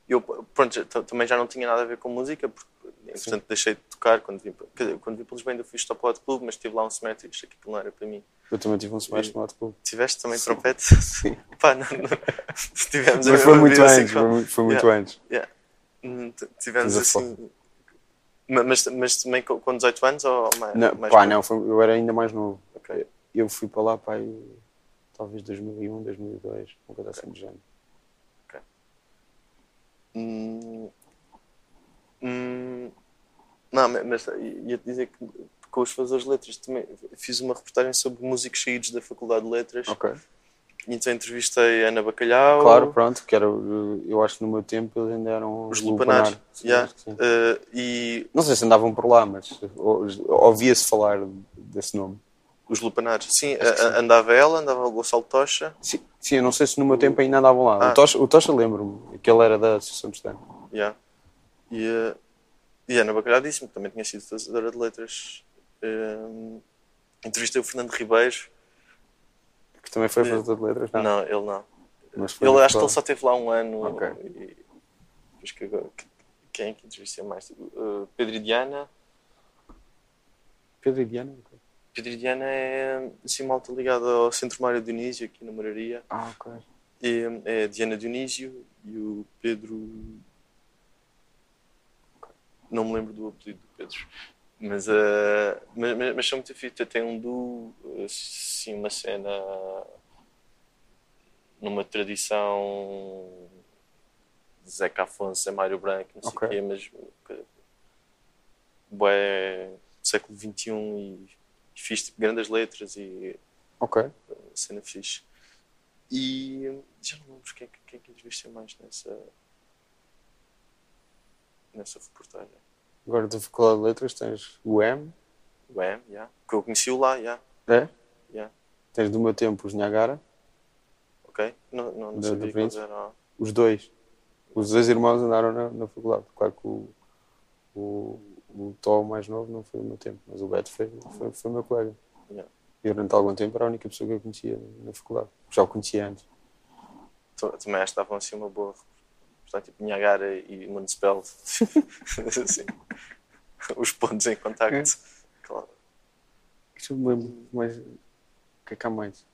eu pronto, também já não tinha nada a ver com música, porque entretanto deixei de tocar quando vim, quando vim para Lisboa ainda fui estopar de clube, mas estive lá um semestre e achei que aquilo não era para mim. Eu também tive um semestre no Hot Club. Tiveste também trompete? Sim. Pá, não, não. Tivemos Mas foi muito assim, antes, com- foi muito, foi muito Yeah. antes. Yeah. Hum, Tivemos assim. Ma- Mas, mas também com com 18 anos ou mais? Não, mais pá, novo? não, foi- eu era ainda mais novo. Ok. Eu fui para lá, pá, aí, talvez 2001, 2002, uma coisa assim de género. Hum, hum, não, mas- mas ia-te dizer que com os fazedores de letras também fiz uma reportagem sobre músicos saídos da Faculdade de Letras. Ok. Então entrevistei a Ana Bacalhau, Claro, pronto, que era, eu acho que no meu tempo eles ainda eram os Lupanar. Lupanar. Sim, yeah, eh, e Não sei se andavam por lá, mas ou- ouvia-se falar desse nome. Os Lupanar. Sim, a- a- andava ela, andava o Gonçalo Tocha. Sim, sim, eu não sei se no meu tempo ainda andavam lá. Ah. O Tocha, o Tocha lembro-me, que ele era da Associação de Estado. Yeah. E, eh, e a Ana Bacalhau disse-me que também tinha sido fazedora de letras. Eh, entrevistei o Fernando Ribeiro. Que também foi Eh, fazedor de letras, não? Não, ele não. Mas foi Ele acho que ele só esteve lá um ano. Ok. E, depois que agora- que- quem é que entrevistei mais? Uh, Pedro e Diana. Pedro e Diana? Ok. Pedro e Diana é assim, malta ligada ao Centro Mário Dionísio, aqui na Moraria. Ah, ok. E, é a Diana Dionísio e o Pedro. Não me lembro do apelido do Pedro. Mas, uh, mas, mas, mas são muito fixe. Tem um duo, assim, uma cena numa tradição de Zeca Afonso, é Mário Branco, não sei o Ok. quê, mas do século XXI e, e fiz tipo, grandes letras e Ok. cena fixe. E já não lembro quem, é que- quem é que investiu mais nessa, nessa reportagem. Agora da Faculdade de Letras tens o M, O M, yeah. que eu conheci-o lá, yeah. é? Yeah. Tens do meu tempo os Niagara, ok? Não, não, não sabia do que eles eram. os dois. Os dois irmãos andaram na, na faculdade. Claro que o, o, o Tó mais novo não foi do meu tempo, mas o Beto foi, foi, foi meu colega. Yeah. E durante algum tempo era a única pessoa que eu conhecia na faculdade. Já o conhecia antes. Tu- Também acho que estavam assim uma boa. Portanto, tipo Niagara e Municipal. assim, os pontos em contacto. É. Claro. Isto eu me lembro mais. O que é que há mais?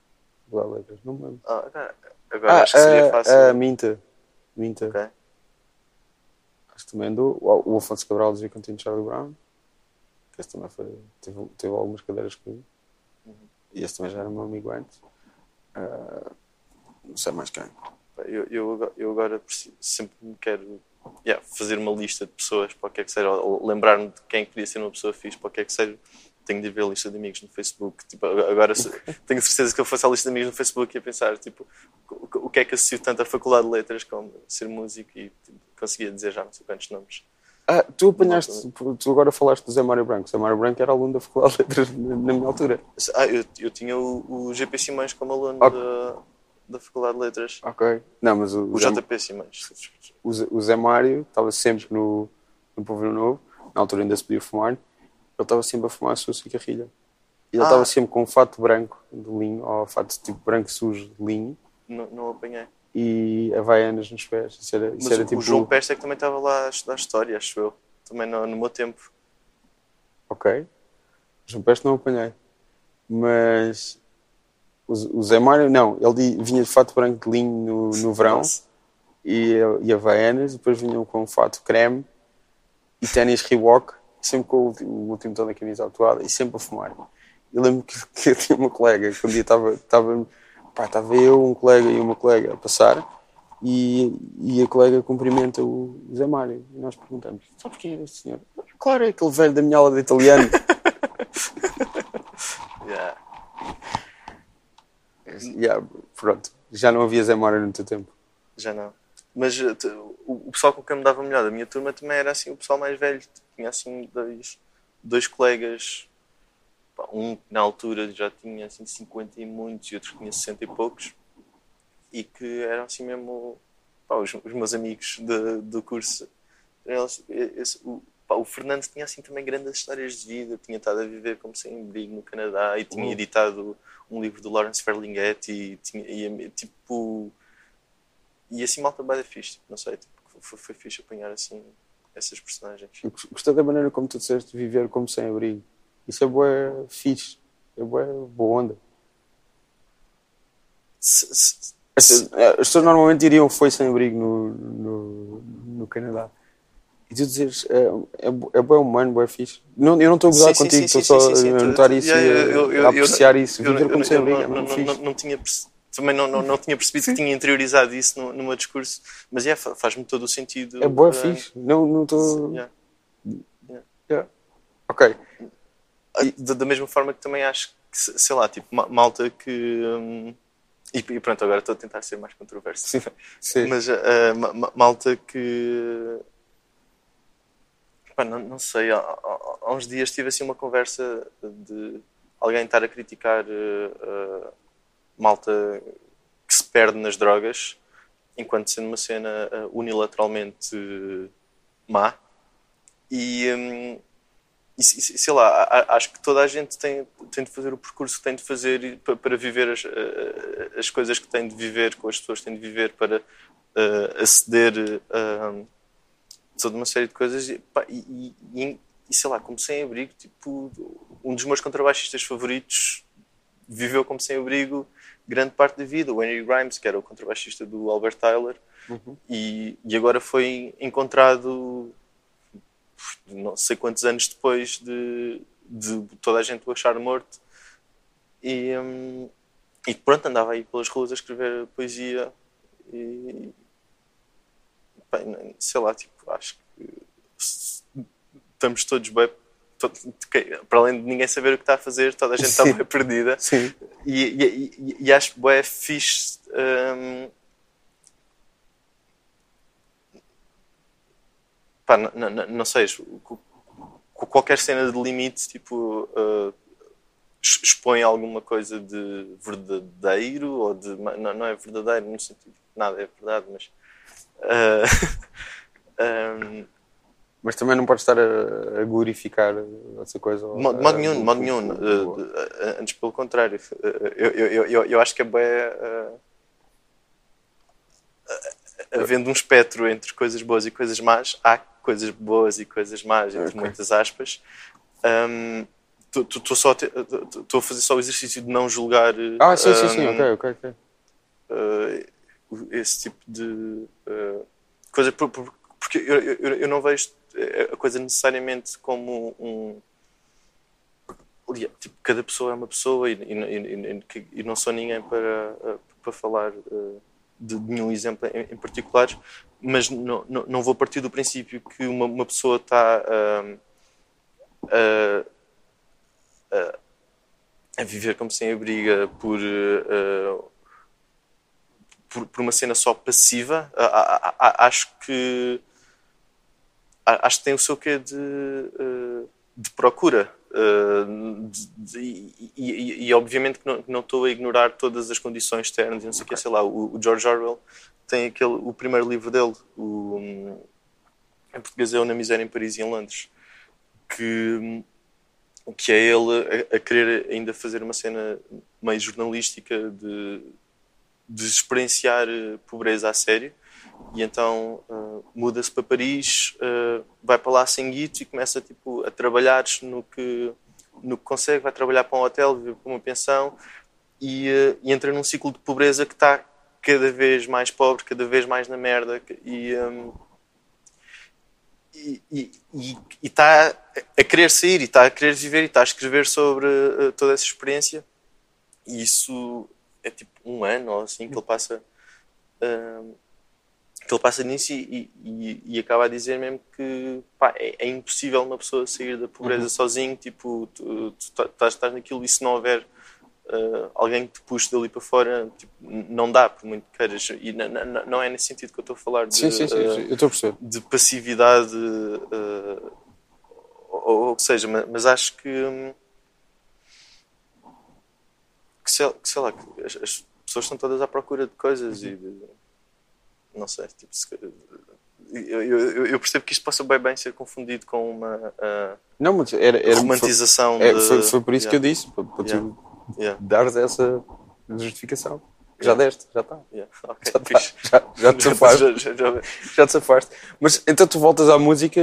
Letras? Não me lembro. Ah, agora agora acho que seria a- fácil. a Minta. Minta. Ok. Andou. O o Afonso Cabral dizia que eu tinha Charlie Brown. Que esse também foi, teve, teve algumas cadeiras comigo. Uhum. E esse também já era meu amigo antes. Ah, não sei mais quem. Eu, eu, agora- eu agora sempre me quero yeah, fazer uma lista de pessoas para o que é que seja, ou lembrar-me de quem podia ser uma pessoa fixe para o que é que seja. Tenho de ver a lista de amigos no Facebook. Tipo, agora tenho certeza que eu fosse à lista de amigos no Facebook ia pensar tipo, o, o que é que associo tanto à Faculdade de Letras como ser músico e tipo, conseguia dizer já não sei quantos nomes. Ah, tu apanhaste, tu agora falaste do Zé Mário Branco. Zé Mário Branco era aluno da Faculdade de Letras na, minha altura. Ah, eu, eu tinha o, o GP Simões como aluno Ok. da, da Faculdade de Letras. Ok. Não, mas o, O Zé, JP Simões. o Zé- o Zé Mário estava sempre no, no Povo Novo. Na altura ainda se podia fumar. Ele estava sempre a fumar a sua cigarrilha. E ele Ah. estava sempre com um fato branco de linho, ou fato tipo branco sujo de linho. Não, não apanhei. E havaianas nos pés. Isso era, isso Mas era o, tipo. o João Peste é que também estava lá a estudar História, acho eu. Também no, no meu tempo. Ok. João Peste não apanhei. Mas o, o Zé Mário, não. Ele vinha de fato branco de linho no, no verão Nossa. e, e havaianas. Depois vinham com fato creme e ténis Reebok. Sempre com o último, o último tom da camisa atuada e sempre a fumar. Eu lembro que, que eu tinha uma colega que um dia estava, pá, estava eu, um colega e uma colega a passar e, e a colega cumprimenta o Zé Mário. E nós perguntamos: sabes quem é este senhor? Claro, é aquele velho da minha aula de italiano. Yeah. Yeah, pronto, já não havia Zé Mário no teu tempo. Já não. Mas o, o pessoal com quem me dava melhor da minha turma também era assim o pessoal mais velho. Tinha assim dois, dois colegas. Um na altura já tinha assim 50 e muitos e outro que tinha 60 e poucos. E que eram assim mesmo pá, os, os meus amigos de- do curso. Eles- esse- o, pá, o Fernando tinha assim também grandes histórias de vida. Tinha estado a viver como sem abrigo no Canadá e tinha Uhum. editado um livro do Lawrence Ferlinghetti e, tinha, e, tipo e assim malta bem fixe, tipo, não sei, tipo, foi, foi fixe apanhar assim essas personagens. Gostei da maneira como tu disseste viver como sem abrigo. Isso é boa fixe, é boa, boa onda. As, as pessoas normalmente iriam foi sem abrigo no, no, no Canadá. E tu dizes, é, é, é bom humano, boa fixe. Não, eu não estou a gozar contigo, estou só sim, sim, a notar isso e a, apreciar isso. Viver como sem abrigo não, é não, não, não, não tinha também não, não, não tinha percebido que tinha interiorizado isso no, no meu discurso, mas é, fa- faz-me todo o sentido. É boa uh, fixe. Não não estou... yeah. Yeah. Ok. Da, mesma forma que também acho que, se- sei lá, tipo, ma- malta que. hum, e, e pronto, agora estou a tentar ser mais controverso. Sim. Sim. Mas ma- ma- malta que. Pá, não, não sei, há, há- uns dias tive assim uma conversa de alguém estar a criticar ah, ah, malta que se perde nas drogas enquanto sendo uma cena unilateralmente má. E, hum, e se- se- sei lá, a- acho que toda a gente tem, tem de fazer o percurso que tem de fazer e pa- para viver as, as coisas que tem de viver, com as pessoas que tem de viver para eh, aceder a toda uma série de coisas. E, pá, e- e- e, sei lá, como sem abrigo, tipo, um dos meus contrabaixistas favoritos viveu como sem abrigo grande parte da vida, o Henry Grimes, que era o contrabaixista do Albert Tyler, e, e agora foi encontrado não sei quantos anos depois de, de toda a gente o achar morto. E, hum, e pronto, andava aí pelas ruas a escrever poesia e. bem, sei lá, tipo, acho que estamos todos bem todo- que- para além de ninguém saber o que está a fazer, toda a gente está Sim. bem perdida. Sim. E, e, e, e acho bué fixe. hum, pá, não sei, qualquer cena de limite, tipo, uh, ex- expõe alguma coisa de verdadeiro ou de. Não, não é verdadeiro no sentido que nada é verdade, mas. uh, um, Mas também não pode estar a, a glorificar essa coisa. De modo eh, nenhum, de do- modo do- nenhum. eh, eh, Antes pelo contrário. Eh, Eu, eu, eu, eu, acho que é bem. eh, eh, havendo um espectro entre coisas boas e coisas más, há coisas boas e coisas más, entre Ok. muitas aspas. Estou só a fazer só o exercício de não julgar eh, Ah, sim, sim, sim, um, ok, ok, ok. eh, esse tipo de eh, coisa por- por- porque eu, eu, eu não vejo eh, a coisa necessariamente como um tipo, cada pessoa é uma pessoa e, e, e- e- não sou ninguém para, eh, para falar eh, de nenhum exemplo em, em particular mas não, não, não vou partir do princípio que uma, uma pessoa está ah, a- a- a viver como sem abriga por eh, por, por uma cena só passiva, a- acho que acho que tem o seu quê de, eh, de procura. Eh, de- de- e, e- obviamente que não, estou a ignorar todas as condições externas, não sei o que, sei lá, o, o George Orwell tem aquele, o primeiro livro dele, o, em português é o Na Miséria em Paris e em Londres, que, que é ele a, a querer ainda fazer uma cena meio jornalística de, de experienciar eh, pobreza a sério e então eh, muda-se para Paris, eh, vai para lá sem guito e começa tipo, a trabalhar no que, no que consegue, vai trabalhar para um hotel, vive para uma pensão e, eh, e entra num ciclo de pobreza que está cada vez mais pobre, cada vez mais na merda e, hum, e, e, está a querer sair e está a querer viver e está a escrever sobre eh, toda essa experiência. E isso é tipo um ano ou assim que ele passa hum, que ele passa nisso e, e, e acaba a dizer mesmo que pá, é, é impossível uma pessoa sair da pobreza sozinho tipo tu, tu tá- estás, estás naquilo e se não houver eh, alguém que te puxe dali para fora tipo, não dá por muito que queiras. E não é nesse sentido que eu estou a falar de, Sim, sim, sim, perceber. de passividade eh, ou, o que seja, ma- mas acho que, que, sei, que sei lá, que as, as pessoas estão todas à procura de coisas e de, não sei, tipo, se- eu, eu, eu percebo que isto possa bem bem ser confundido com uma ah, Não, mas era, era romantização Foi, é, de, foi, foi por isso Yeah, que eu disse, para, para Yeah. tu yeah, dares essa justificação. Já deste, já está. yeah, ok, Já, tá, já, já te safaste. Já- já- já- te safaste. Mas então tu voltas à música,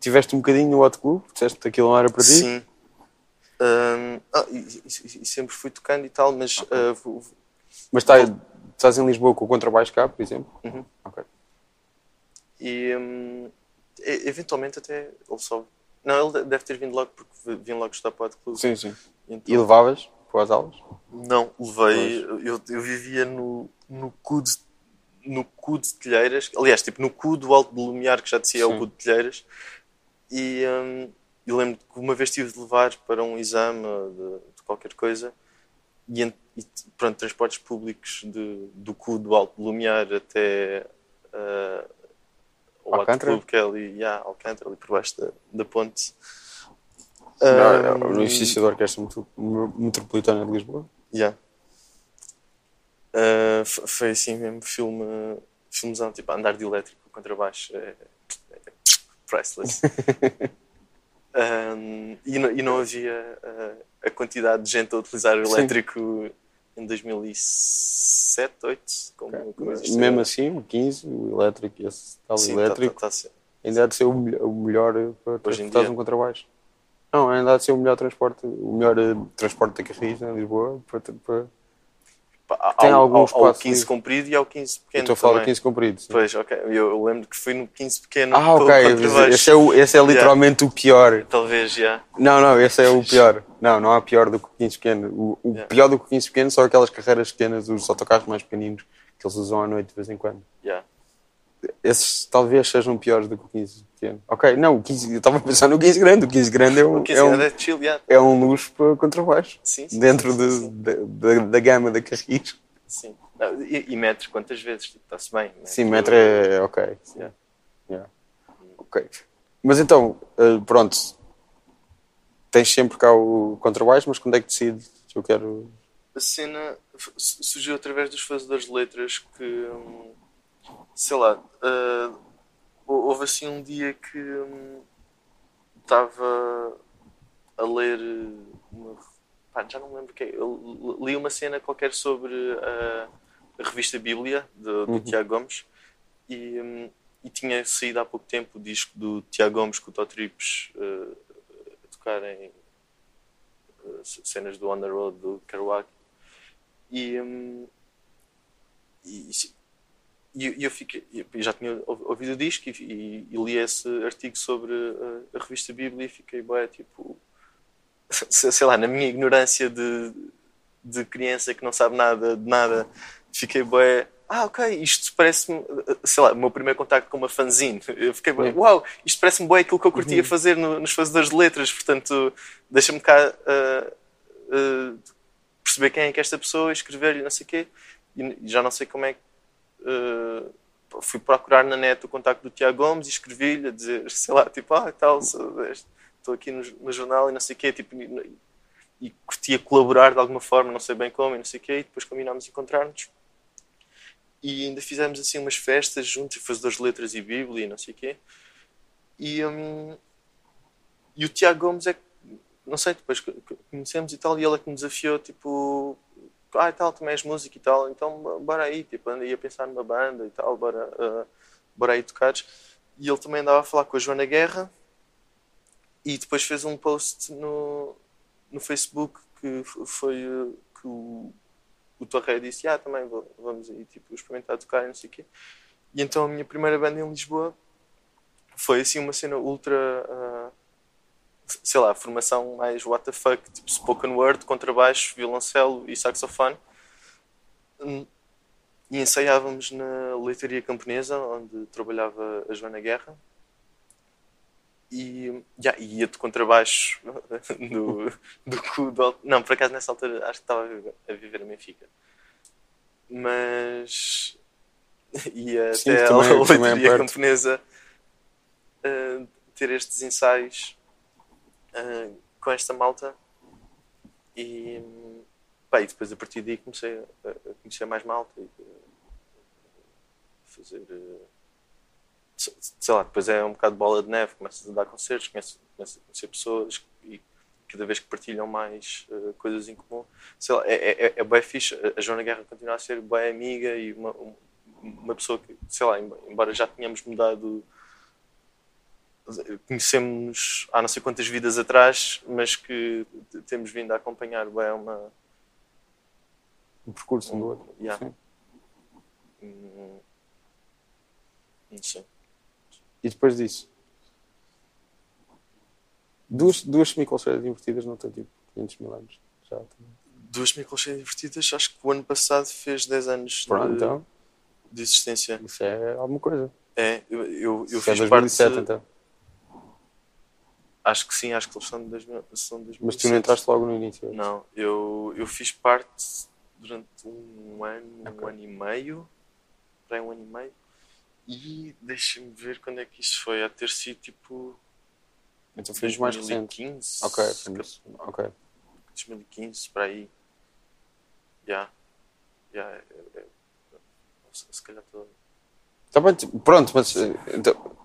tiveste um bocadinho no Hot Club, disseste que aquilo não era para ti? Sim. Hum, ah, e, e- e sempre fui tocando e tal, mas ah, vou- Mas tá, estás em Lisboa com o contrabaixo cá, por exemplo? Uhum. Ok. E hum, eventualmente até ele só. Não, ele deve ter vindo logo porque vim logo estudar para o Hot Club. Sim, sim. Então, E levavas para as aulas? Não, levei. Eu, eu vivia no, no cu de. No cu de telheiras, aliás, tipo no cu do Alto de Lumiar, que já dizia é o cu de telheiras, e hum, eu lembro que uma vez tive de levar para um exame de, de qualquer coisa, e, e pronto, transportes públicos de, do cu do Alto Lumiar até ah, ao Hot Alcântara? Club, que é ali, yeah, Alcântara, ali por baixo da, da ponte. Não, no edifício da Orquestra Metro- Metropolitana de Lisboa? Yeah. Uh, foi assim mesmo filme, filmezão, tipo andar de elétrico contrabaixo é, é priceless. Um, e, não, e não havia uh, a quantidade de gente a utilizar o elétrico em 2007, 2008, como, como existe Mesmo agora. assim, o 15, o elétrico, esse tal Sim, tá- elétrico, tá- tá ser. ainda há de ser o melhor, o melhor para transportar um contrabaixo. Não, ainda há de ser o melhor transporte, o melhor eh, transporte da carris em Lisboa. Para, para... Tem há- algum há- há o espaço 15 livre. comprido e há o 15 Eu pequeno. estou a falar do também. 15 comprido. sim. Pois, ok. Eu, eu lembro que fui no 15 pequeno. Ah, ok. contrabaixo. Esse é, o, esse é literalmente o pior. Talvez, já. Não, não, esse é o pior. Não, não há pior do que o 15 pequeno. O, o Yeah. pior do que o 15 pequeno são aquelas carreiras pequenas, os autocarros mais pequeninos que eles usam à noite de vez em quando. já. Esses talvez sejam piores do que o 15 pequeno. Ok, não, o 15, eu estava a pensar no 15 grande. O 15 grande é um, O 15 é um, é chill, yeah. é um luxo para contrabaixo. Sim, sim, Dentro sim, de- sim, sim. da, da, da gama da Carris. Sim. Não, e, e metros quantas vezes? Tipo, Está-se bem. né? Sim, metro é ok. Yeah. Yeah. Ok. Mas então, eh, pronto. Tens sempre cá o contrabaixo, mas quando é que decides que eu quero. a cena surgiu através dos fazedores de letras que, hum, sei lá, hou- houve assim um dia que hum, estava a ler uma, pá, já não me lembro é, li uma cena qualquer sobre a, a revista Bíblia do, do Tiago Gomes e, hum, e tinha saído há pouco tempo o disco do Tiago Gomes com o Totrips uh, a tocar em uh, cenas do On The Road do Kerouac e, hum, e, e eu fiquei, eu já tinha ou- ouvido o disco e, e- e li esse artigo sobre a, a revista Bíblia e fiquei, bué, tipo, sei lá, na minha ignorância de, de criança que não sabe nada de nada, fiquei, bué, ah, ok, isto parece-me, sei lá, o meu primeiro contacto com uma fanzine. Eu fiquei, bué, uau, isto parece-me bué aquilo que eu curtia fazer no- nos fazedores de letras, portanto, deixa-me cá ah, ah, perceber quem é que é esta pessoa, escrever-lhe, não sei o quê, e já não sei como é que Uh, fui procurar na net o contacto do Tiago Gomes e escrevi-lhe a dizer, sei lá, tipo, ah, tal, estou aqui no, no jornal e não sei o quê, tipo, e, e curtia colaborar de alguma forma, não sei bem como, e não sei o quê, e depois combinámos encontrar-nos. E ainda fizemos assim umas festas juntos, fazedores de letras e Bíblia e não sei o quê. E, hum, e o Tiago Gomes é que, não sei, depois conhecemos e tal, e ele é que me desafiou, tipo, ah, e tal, também és música e tal, então bora aí, tipo, anda- ia pensar numa banda e tal, bora, ah, bora aí tocares. E ele também andava a falar com a Joana Guerra e depois fez um post no, no Facebook que foi ah, que o, o disse, ah, também vou- vamos aí, tipo, experimentar tocar e não sei o quê. E então a minha primeira banda em Lisboa foi assim uma cena ultra ah, sei lá, formação mais what the fuck, tipo spoken word, contrabaixo, violoncelo e saxofone. Hum, E ensaiávamos na leitaria camponesa, onde trabalhava a Joana Guerra. E, e ia de contrabaixo do, do cu do Não, por acaso nessa altura acho que estava a viver, a viver em Benfica. Mas ia Sim, até também- a é leitaria camponesa uh, ter estes ensaios uh, com esta malta. E, pá, e depois a partir daí comecei a, conhecer mais malta e a fazer uh, se- sei lá, depois é um bocado bola de neve, começas a dar concertos, começas, a conhecer pessoas e cada vez que partilham mais coisas em comum, sei lá, é, é, é, é bem fixe, a Joana Guerra continua a ser bem amiga e uma, um- uma pessoa que, sei lá, embora já tenhamos mudado conhecemos há não sei quantas vidas atrás, mas que temos vindo a acompanhar bem uma. O percurso um do outro. Yeah. Sim. Hum, Não sei. E depois disso? Duas, duas semicolcheiras invertidas não tem tipo 500 mil anos. Já também. Duas microcheias divertidas, acho que o ano passado fez 10 anos Pronto, de, então. de existência. Isso é alguma coisa. É, eu, eu, eu é fiz 2007 parte. então. Acho que sim, acho que eles são de 2000, são de 2007. Mas tu não entraste logo no início. Não, eu, eu fiz parte durante um ano, um Ok. ano e meio, para um ano e meio, e deixa-me ver quando é que isso foi, a ter sido tipo Então fez mais recente. 2015, Ok, fomos- ok. 2015, para aí. Já. Já. é- é- se calhar estou. Tá bem, pronto, mas eh, então,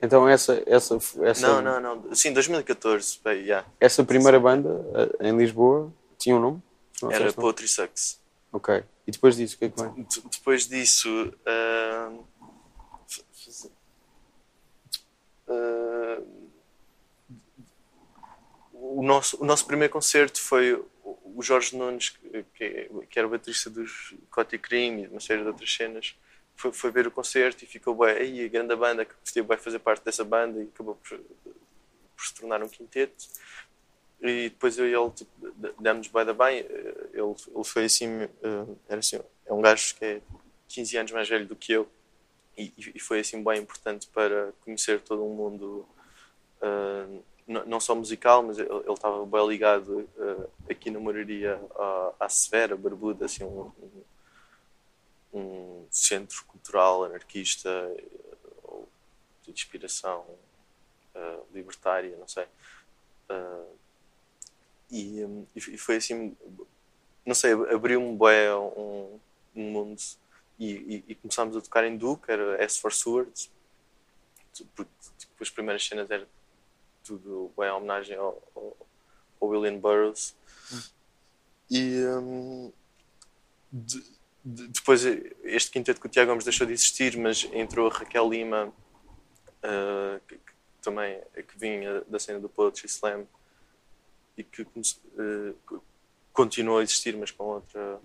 então essa, essa, essa, Não, não, não. Sim, 2014, bem, já. essa primeira banda eh, em Lisboa tinha um nome? Não Era? Poetry Sucks. Ok. E depois disso, o que é que vem? De- Depois disso, faz- ah, o, nosso, o nosso primeiro concerto foi o Jorge Nunes, que, que, era o baterista dos Coti Cream e uma série de outras cenas. Foi, foi ver o concerto e ficou bem, aí a grande banda que gostaria bem fazer parte dessa banda e acabou por, por se tornar um quinteto. E depois eu e ele tipo, demos bem da bem. Eh, Ele, ele foi assim, eh, era assim, é um gajo que é 15 anos mais velho do que eu e, e foi assim bem importante para conhecer todo um mundo uh, não só musical, mas ele estava bem ligado uh, aqui na moraria à, à Severa, Barbuda, assim, um, um, um centro cultural anarquista ou de inspiração uh, libertária, não sei. Uh, e, um, e, foi assim, não sei, abriu-me bem um, um mundo e, e, e, começámos a tocar em Duke, era S for Swords, porque tipo, as primeiras cenas eram tudo bem homenagem ao, ao, ao William Burroughs. Hum. E um, de, depois este quinteto que o Tiago Gomes deixou de existir, mas entrou a Raquel Lima, uh, que, que, também que vinha da cena do Poetry Slam e que, uh, continuou a existir, mas com outra,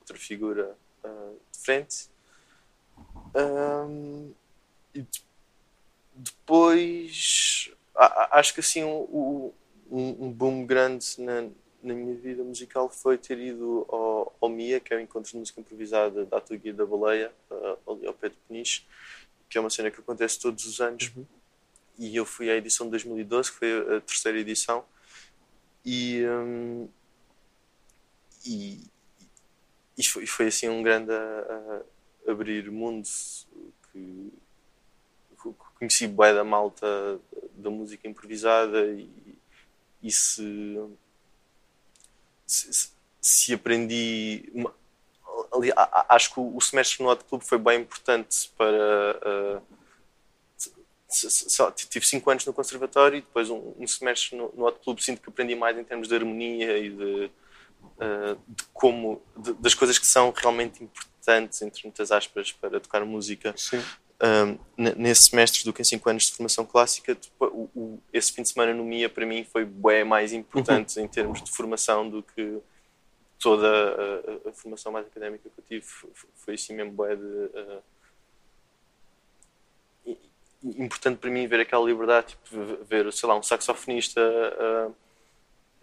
outra figura uh, de frente. Um, e depois acho que assim um, um, boom grande na, na minha vida musical foi ter ido ao, ao MIA, que é o Encontro de Música Improvisada da Atuguia da Baleia, uh, ali ao pé de Peniche, que é uma cena que acontece todos os anos. Uhum. E eu fui à edição de 2012, que foi a terceira edição, e, um, e, e foi, foi, assim um grande a, a abrir mundo que conheci bué da malta da música improvisada e, e se, se, se aprendi uma, ali, acho que o semestre no Hot Club foi bem importante para uh, tive 5 anos no conservatório e depois um, um semestre no, no Hot sinto que aprendi mais em termos de harmonia e de, uh, de como de, das coisas que são realmente importantes entre muitas aspas para tocar música. Sim um, nesse semestre do que em 5 anos de formação clássica, o, o, esse fim de semana no MIA para mim foi bem mais importante uhum. em termos de formação do que toda a, a, formação mais académica que eu tive. Foi assim mesmo bué de. Uh, importante para mim ver aquela liberdade, tipo, ver, sei lá, um saxofonista uh,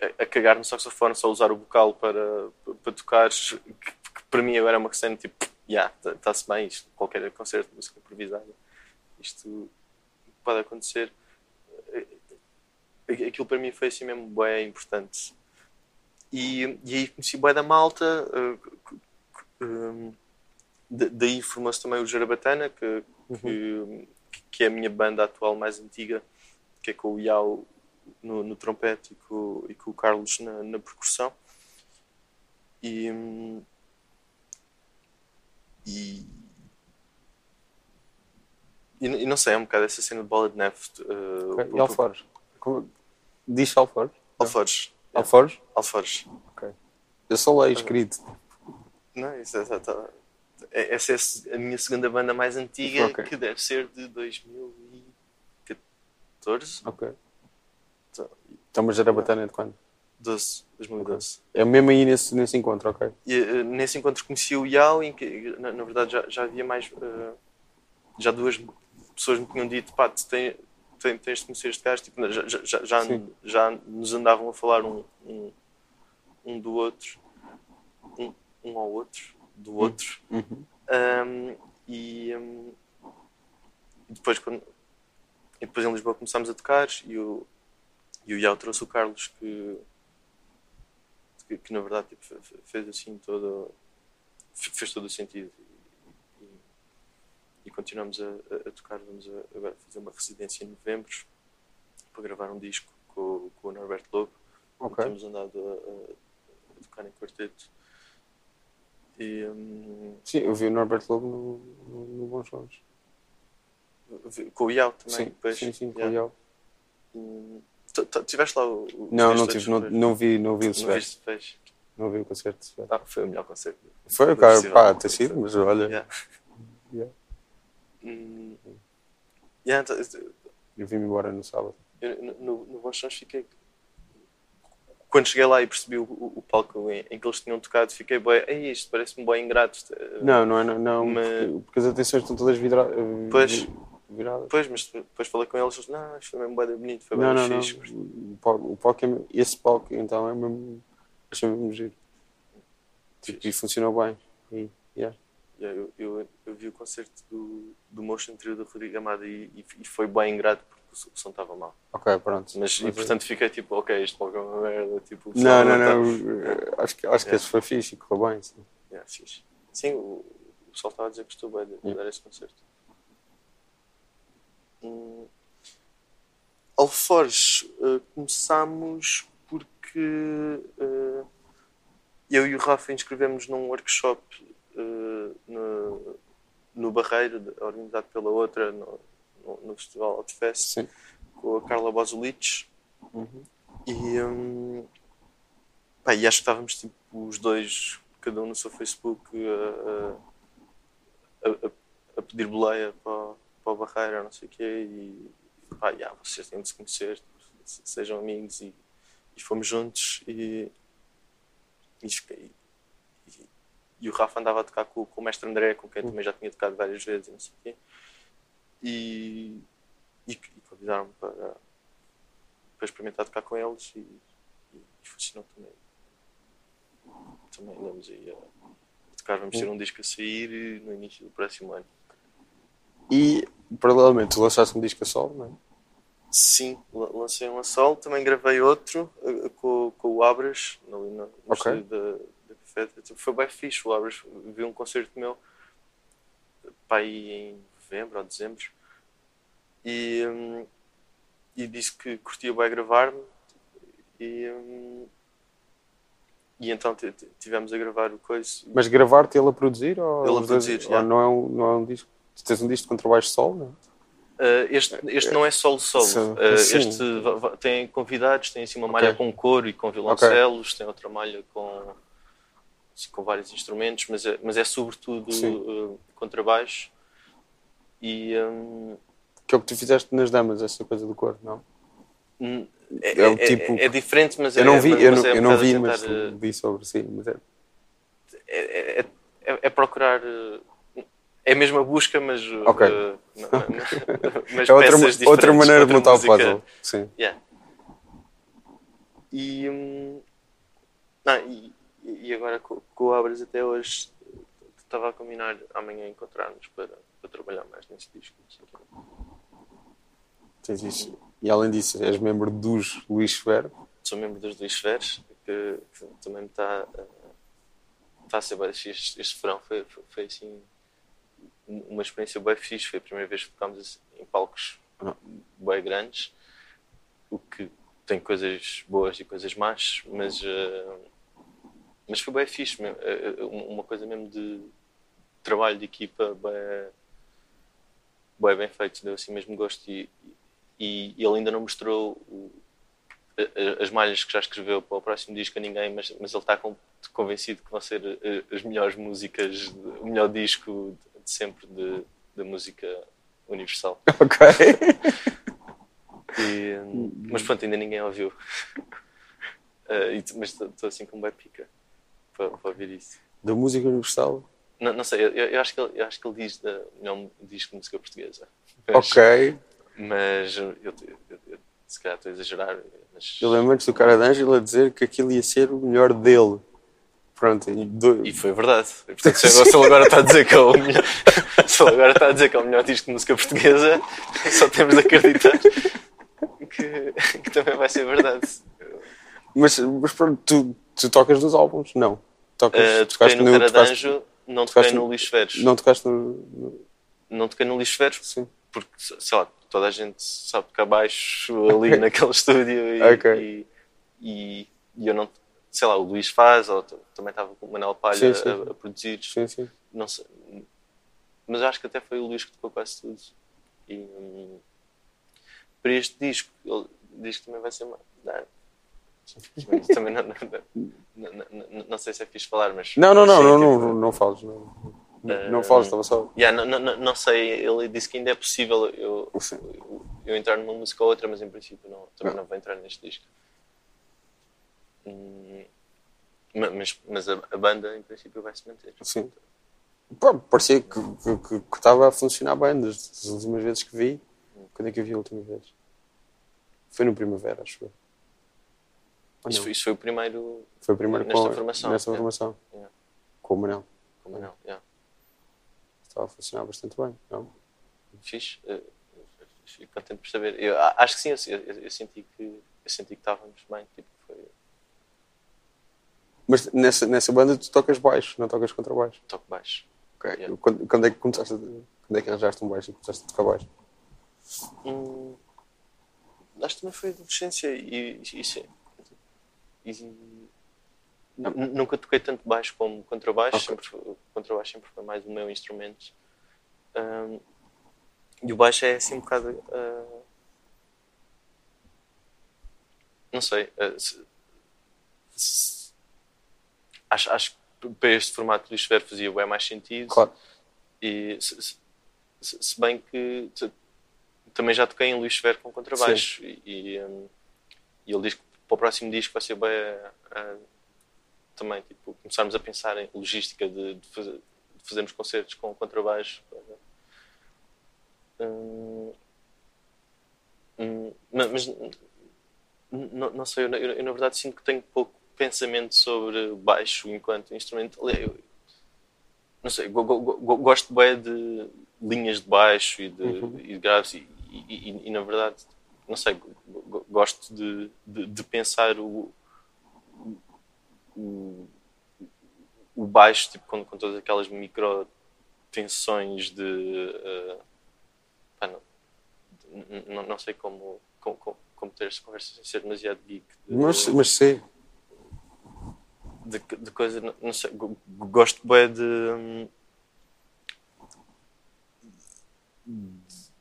a, a, cagar no saxofone, só usar o vocal para, para tocar, que, que para mim agora é uma questão tipo yeah, está-se bem isto, qualquer concerto de música improvisada, isto pode acontecer. Aquilo para mim foi assim mesmo bem importante. E, e aí conheci bem da malta, uh, daí formou-se também o Jarabatana, que, uhum. que, que, é a minha banda atual mais antiga, que é com o Iau no, no trompete e com, e com o Carlos na, na percussão. E, hum, e, e, e, não sei, é um bocado essa cena de bola de neve. Uh, okay. E Alforjes? Diz Alforjes? Alforjes. Alforjes? Alforjes. Ok. Eu só leio escrito. Não, isso é, tá, é, essa é a minha segunda banda mais antiga, okay. que deve ser de 2014. Ok. Então, mas era batana de quando? 12, 2012. É mesmo aí nesse, nesse encontro, ok? E, uh, nesse encontro conheci o Yao, em que na, na verdade já, já havia mais. Uh, já duas pessoas me tinham dito: pá, tu tens, tens, tens de conhecer este gajo. Tipo, já, já, já, já, nos andavam a falar um, um, um do outro, um, um ao outro, do outro. Uhum. Um, e depois, quando, e depois em Lisboa começámos a tocar e o, e o Yao trouxe o Carlos que que, que na verdade tipo, fez assim todo fez todo o sentido. E, e, e continuamos a, a, tocar vamos a, agora fazer uma residência em novembro para gravar um disco com, com o Norberto Lobo okay. temos andado a, a, tocar em quarteto. E, um, sim, eu vi o Norberto Lobo no, no, no Bons Sons com o Iau também sim, depois, sim, sim, com yeah. o Iau Tiveste lá o. o não, não tive, não, não vi, não vi o Svet. Não vi o concerto de. Ah, foi o melhor concerto. Foi, o cara, pá, ter sido, mas olha. Yeah. yeah. Hum, yeah, então, eu vim-me embora no sábado. Eu, no, no, no Bons Sons fiquei. Quando cheguei lá e percebi o, o, o palco em, em, que eles tinham tocado, fiquei bem. Ei, isto parece-me bem ingrato. Não, não é, não, não mas... porque, porque, as atenções estão todas vidradas. Pois virada. Pois, mas depois falei com eles, não, isto foi mesmo bem bonito, foi não, bem não, fixe. Não. O, palco, o palco é, esse palco então é mesmo, achei mesmo giro. Tipo, e funcionou bem. E, yeah. Yeah, eu, eu, eu vi o concerto do, do Motion Trio do Rodrigo Amada e, e, e foi bem ingrato porque o som- estava mal. Ok, pronto. Mas, e portanto fiquei tipo, ok, isto logo é uma merda. Tipo, Não, pessoal não, tá- não. Acho que, acho que Yeah. esse foi fixe e correu bem. Sim. Yeah, fixe. Sim, o, o pessoal estava a dizer que gostou bem de, de dar esse concerto. Hum, Alforjes, eh, começámos porque eh, eu e o Rafa inscrevemos num workshop eh, no, no Barreiro, organizado pela outra, no, no, no Festival Outfest, Sim. com a Carla Bozulic. Uhum. E, hum, pá, e acho que estávamos tipo, os dois, cada um no seu Facebook, a, a, a, a pedir boleia para, para a barreira, não sei o quê. E pá, yeah, vocês têm de se conhecer, se- sejam amigos. E, e fomos juntos. E, e, e, e o Rafa andava a tocar com, com o mestre André, com quem também já tinha tocado várias vezes, e não sei o quê. E, e, e convidaram-me para, para experimentar tocar com eles e, e, e funcionou também. Também andamos aí a, a tocar, vamos ter um disco a sair no início do próximo ano. E, paralelamente, tu lançaste um disco a solo, não é? Sim, la- lancei um a solo, também gravei outro eh, com, com o Abras, ali no, no Ok. estúdio da, Café. Tipo, Foi bem fixe, o Abras viu um concerto meu pá, aí em novembro ou dezembro e, hum, e disse que curtia bem gravar-me e, hum, e então tivemos a gravar o coisa. Mas gravar-te ele a produzir? Ou, Ele a os dois- produzir, ou não, é um, não é um disco? Tu tens um disco de contrabaixo solo, não é? Uh, este, este não é solo solo. Uh, este tem convidados, tem assim uma malha Ok. com coro e com violoncelos, tem outra malha com, assim, com vários instrumentos, mas é, mas é sobretudo uh, contrabaixo. E um, Que é o que tu fizeste nas damas, essa coisa do cor, não? é, É o é- tipo- é diferente, mas Eu é, não vi, mas eu não, é eu não vi mas uh, vi sobre si. Mas é, é, é, é- é procurar. É a mesma busca, mas. uh, Ok. uh, mas é outra, outra maneira de outra montar o puzzle. Sim. Yeah. E, hum, não, e, e agora com, com o Abras até hoje estava a combinar amanhã encontrarmos para, para trabalhar mais nesse disco. Tens isso. E além disso, és membro dos Luís Ferro. Sou membro dos Luís Feres, que, que também me está, a- está a ser. Este, este verão foi, foi, foi assim uma experiência bem fixe. Foi a primeira vez que tocámos assim, em palcos Ah. bem grandes, o que tem coisas boas e coisas más, mas, eh, mas foi bem fixe. Eh, eh, uma coisa mesmo de trabalho de equipa bem, bem, bem feito, deu assim mesmo gosto. E, e, e ele ainda não mostrou o- as malhas que já escreveu para o próximo disco a ninguém, mas, mas ele está convencido que vão ser as melhores músicas, o melhor disco de, de sempre de, da música universal. Ok. E, mas pronto, ainda ninguém ouviu. Eh, e t- mas estou assim com bem pica para, para ouvir isso. da música universal. Não, não sei, eu, eu acho que ele, eu acho que ele diz da melhor disco de música portuguesa. Mas, Ok. Mas eu, eu, eu- se calhar estou a exagerar. Mas... Eu lembro antes do cara de Ângela dizer que aquilo ia ser o melhor dele. Pronto. E do... E foi verdade. E, portanto, se ele agora está a dizer que é o melhor, se agora está a dizer que é o melhor disco de música portuguesa, só temos de acreditar que, que também vai ser verdade. Mas, mas pronto, tu, tu tocas nos álbuns? Não. Tocas, Uh, toquei no Cara de tocaste- Anjo, não toquei tocaste no no- Lixo Veros. Não tocaste no. no- Não toquei no Lixo Veros Sim. porque, sei lá, toda a gente sabe tocar baixo ali naquele estúdio e, Ok. e, e, e eu não, sei lá, o Luís faz, ou também estava com o Manel Palha Sim, sim. A, a produzir, Sim, sim. não sei, mas acho que até foi o Luís que tocou quase tudo. E hum, para este disco, ele diz que também vai ser uma. Também não, não, não, não, sei se é fixe falar, mas. Não, não, não, não, tipo, não, não fales. Não, não, fales, estava só. Yeah, não, não, não- sei, ele disse que ainda é possível eu, eu, entrar numa música ou outra, mas em princípio não, também não vou entrar neste disco. Ma- Mas, mas a, a banda em princípio vai se manter. Sim. Pá, parecia que que- que que estava a funcionar bem das, últimas vezes que vi. Quando é que eu vi a última vez? Foi no Primavera, acho eu. Isso, foi- isso foi o primeiro Foi a primeira nesta com, formação, Nessa é. formação. Yeah. Com o Manel. como não, yeah. estava a funcionar bastante bem, não? Fixe. Uh, fico contente por saber. Eu, acho que sim, eu, eu- eu senti que eu senti que estávamos bem. Tipo, foi Mas nessa, nessa banda tu tocas baixo, não tocas contrabaixo. toque baixo. Ok. Yeah. Quando, quando é que começaste a, quando é que arranjaste um baixo e começaste a tocar baixo? Hum, acho que também foi adolescência e, e. E- nu- nunca toquei tanto baixo como contrabaixo, Ok. sempre, foi- contrabaixo sempre foi mais o meu instrumento. Hum, e o baixo é assim um bocado. ah, não sei. ah, se- se- acho, acho que para este formato do Luís Ver fazia bem mais sentido. Claro. E se, se- se- se bem que t- também já toquei em Luís Fer com contrabaixo e, e, hum, e ele diz que para o próximo disco vai ser bem ah, ah, também tipo, começarmos a pensar em logística de, de fazer- de fazermos concertos com contrabaixo. Hum, hum, ma- mas não, não sei, eu, eu- eu na verdade sinto que tenho pouco pensamento sobre baixo enquanto instrumento. Eu- não sei, go- go- go- gosto bem de linhas de baixo e de, Uhum. e de graves e, e- e- na verdade, não sei, go- go- gosto de, de, de pensar o, o, o baixo tipo, com, com todas aquelas micro tensões de eh, pá, não, n- n- não sei como, como, como- como ter esta conversa sem ser demasiado geek de- Mas, mas sei. De, de coisa, não, não sei, go- gosto bem de,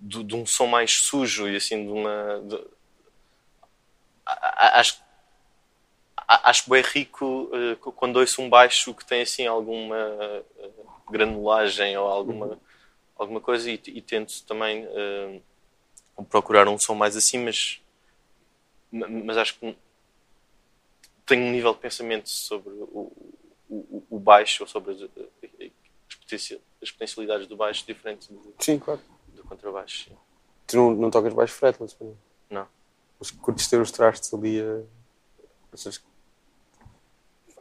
de, de um som mais sujo e assim de uma. de- acho acho bem rico cu- quando ouço um baixo que tem assim alguma eh, granulagem ou alguma, alguma coisa e, e tento também eh, procurar um som mais assim, mas, ma- mas acho que tenho um nível de pensamento sobre o, o, o baixo ou sobre as, as potencia- as potencialidades do baixo diferente do, Sim, claro. do contrabaixo. Tu não, não tocas baixo fretless, não? Não. Mas curtes ter os trastes ali a...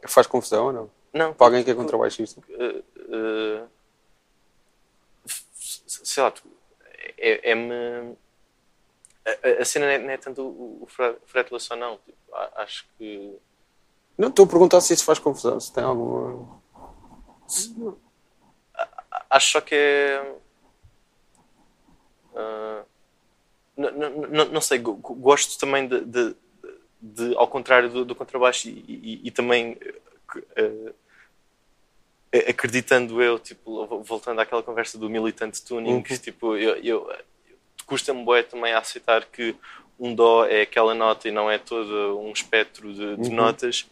Faz confusão ou não? Não, Para alguém que é contrabaixista? eh, eh, sei lá, tu- é- é-me. a, a cena não é, não é tanto o, o fre- fretless ou não. Tipo, acho que. Não, estou a perguntar se isso faz confusão, se tem alguma... Acho só que é. n- não sei, go- go- gosto também de, de- de- ao contrário do, do contrabaixo, e, e- e também eh, acreditando eu, tipo, vo- voltando àquela conversa do militante tuning, Uhum. tipo, eu, eu- custa-me bué também a aceitar que um dó é aquela nota e não é todo um espectro de, de Uhum. notas.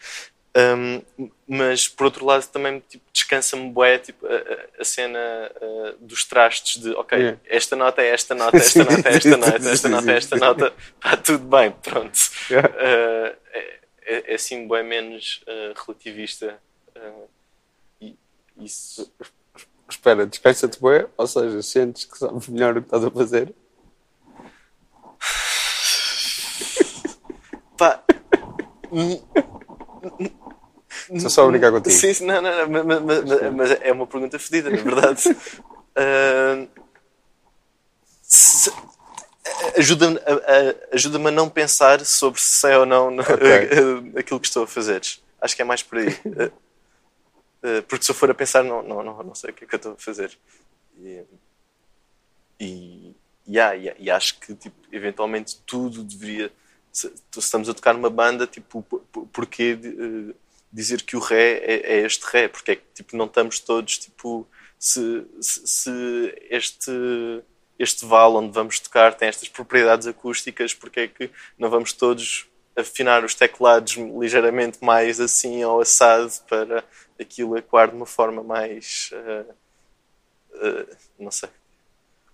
Um, mas por outro lado também tipo, descansa-me bué tipo, a, a- cena uh, dos trastes de ok, Yeah. esta nota é esta nota, esta nota é esta nota, esta nota é esta nota, está tudo bem, pronto. Yeah. Uh, é, é, é assim bem menos uh, relativista. e isso Espera, descansa-te bem, ou seja, sentes que sabes melhor o que estás a fazer? pá, Estou só a brincar contigo. Sim, sim, não, não, não, mas, mas- mas- é uma pergunta fedida, na verdade. Se- Ajuda-me a, a- ajuda-me a não pensar sobre se sei ou não no- aquilo que estou a fazer. Acho que é mais por aí. Ah, ah, porque se eu for a pensar, não, não, não, não sei o que é que eu estou a fazer. E, e, yeah, yeah, e acho que tipo, eventualmente tudo deveria. Se, estamos a tocar numa banda, tipo, por- por- porquê eh, dizer que o ré é, é este ré? Porque é que tipo, não estamos todos tipo. Se, se, se este, este vale onde vamos tocar tem estas propriedades acústicas, porque é que não vamos todos afinar os teclados ligeiramente mais assim ao assado para aquilo ecoar de uma forma mais. eh, eh, não sei.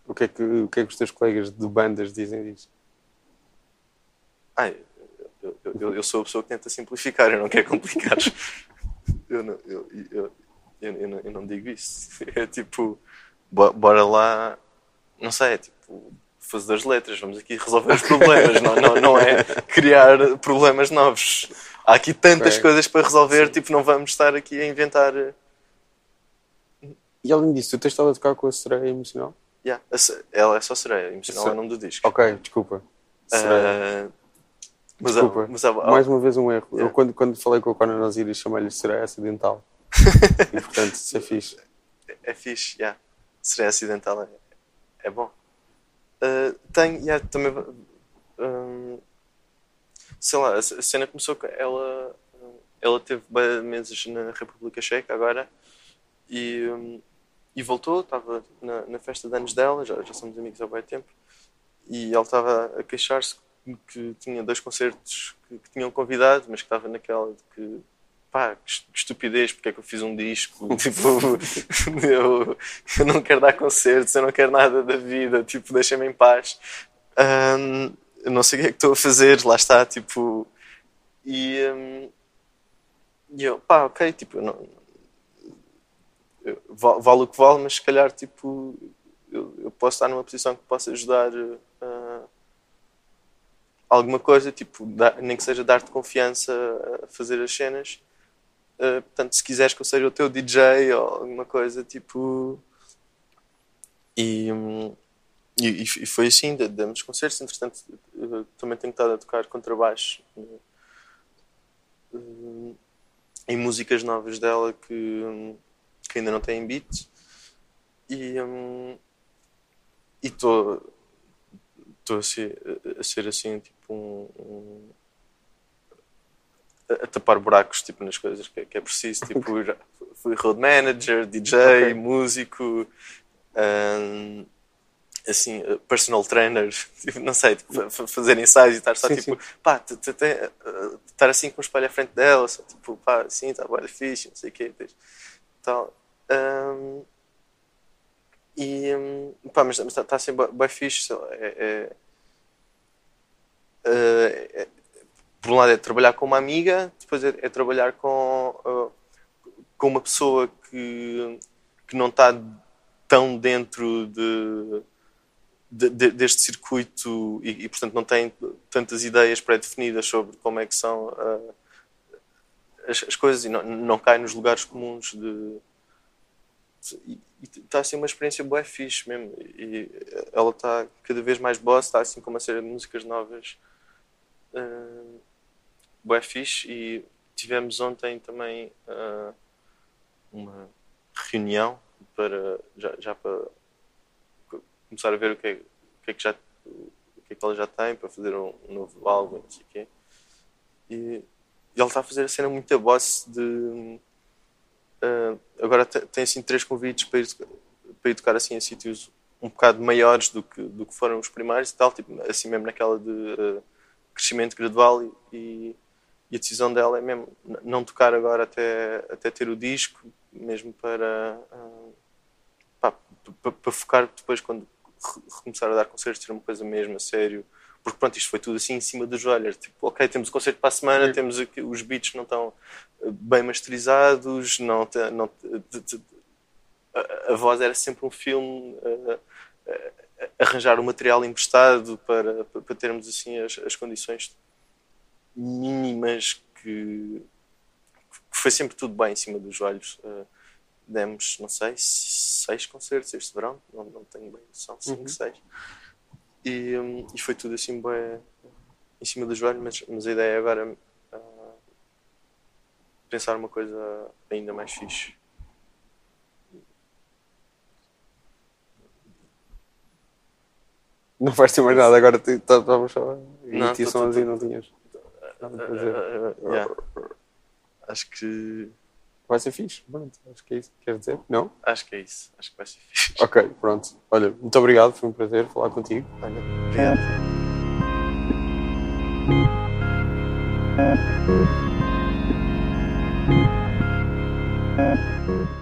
O que, é que, o que é que os teus colegas de bandas dizem disso? Ai, eu, eu- eu, eu sou a pessoa que tenta simplificar, eu não quero complicar. Eu não, eu, eu, eu, não, eu não digo isso. É tipo, bo- bora lá, não sei, é tipo, fazer das letras, vamos aqui resolver os problemas, não, não, não é criar problemas novos. Há aqui tantas Ok. coisas para resolver, tipo, não vamos estar aqui a inventar. E além disso, tu tens estado a tocar com a sereia emocional? Yeah. Ela é só sereia, emocional é o nome do disco. Ok, desculpa. Sereia. Mas, Desculpa. há- mas há- Mais uma vez um erro. Eu Yeah. quando, quando falei com o Conan Osiris chamei-lhe sereia acidental. e portanto, isso é fixe. é fixe, yeah. sereia acidental é, é bom. Ah, tem, yeah, também. hum, sei lá, a cena começou com ela. hum, Ela teve meses na República Checa agora e, hum, e voltou. Estava na, na festa de anos dela, já, já somos amigos há bem tempo. E ela estava a queixar-se que tinha dois concertos que, que tinham convidado, mas que estava naquela de que pá, que est- que estupidez, porque é que eu fiz um disco? tipo, eu, eu não quero dar concertos, eu não quero nada da vida, tipo, deixem-me em paz. Hum, eu não sei o que é que estou a fazer, lá está, tipo. E, hum, e eu, pá, ok, tipo, eu não, eu- va- vale o que vale, mas se calhar, tipo, eu, eu posso estar numa posição que possa ajudar ah, alguma coisa, tipo, nem que seja dar-te confiança a fazer as cenas. Uh, portanto, se quiseres que eu seja o teu DJ ou alguma coisa, tipo. E, e, e foi assim, damos concertos. Entretanto, eu também tenho estado a tocar contrabaixo uh, em músicas novas dela que, que ainda não têm beat. E e estou a ser assim, tipo um- um a, tapar buracos tipo, nas coisas que, que é preciso. Tipo, fui road manager, DJ, Ok. músico, hum, assim, uh, personal trainer, tipo, não sei, tipo, fa- fa- fazer ensaios e estar só Sim, tipo, pá, te- te- te- uh, estar assim com o espelho à frente dela, só tipo, pá, assim, está boa fixe, não sei o quê, tens- tal. Hum, e hum, pá, mas está tá assim bem fixe, sei lá, é- é- é- por um lado é trabalhar com uma amiga, depois é, é trabalhar com, uh, com uma pessoa que, que não está tão dentro de, de- de- deste circuito e, e, portanto não tem tantas ideias pré-definidas sobre como é que são uh, as, as coisas e não, não cai nos lugares comuns de e está assim uma experiência boa fixe mesmo e ela está cada vez mais boss está assim com uma série de músicas novas uh, bué fixe e tivemos ontem também uh, uma reunião para já, já para co- começar a ver o que é, o que, é que já o que é que ela já tem para fazer um, novo álbum não sei o quê. E, e ela está a fazer a cena muito a boss de uh, agora te- tem assim três convites para ir, para ir tocar assim a sítios um bocado maiores do que, do que foram os primários e tal, tipo, assim mesmo naquela de uh, crescimento gradual e, e, a decisão dela é mesmo não tocar agora até, até ter o disco, mesmo para, uh, pá, para focar depois quando re- recomeçar a dar concertos, ter uma coisa mesmo a sério, porque pronto, isto foi tudo assim em cima do joelho, era tipo, ok, temos o concerto para a semana, Sim. temos aqui, os beats não estão uh, bem masterizados, não, não a, a voz era sempre um filme uh, uh, arranjar o material emprestado para, para, termos assim as, as condições mínimas que, que foi sempre tudo bem em cima dos joelhos. Uh, demos, não sei, seis concertos este verão, não, não tenho bem noção, cinco, Uhum. seis. E, um, e foi tudo assim bem em cima do joelho, mas, mas a ideia é agora uh, pensar uma coisa ainda mais fixe. Não vais ter mais nada, agora tá- estávamos só notícias tô- tô- e não tinhas. Uh, uh, yeah. Acho que Vai ser fixe, pronto, acho que é isso que queres dizer, não? acho que é isso. Acho que vai ser fixe. Ok, pronto. Olha, muito obrigado, foi um prazer falar contigo. Olha, obrigado. Thank you.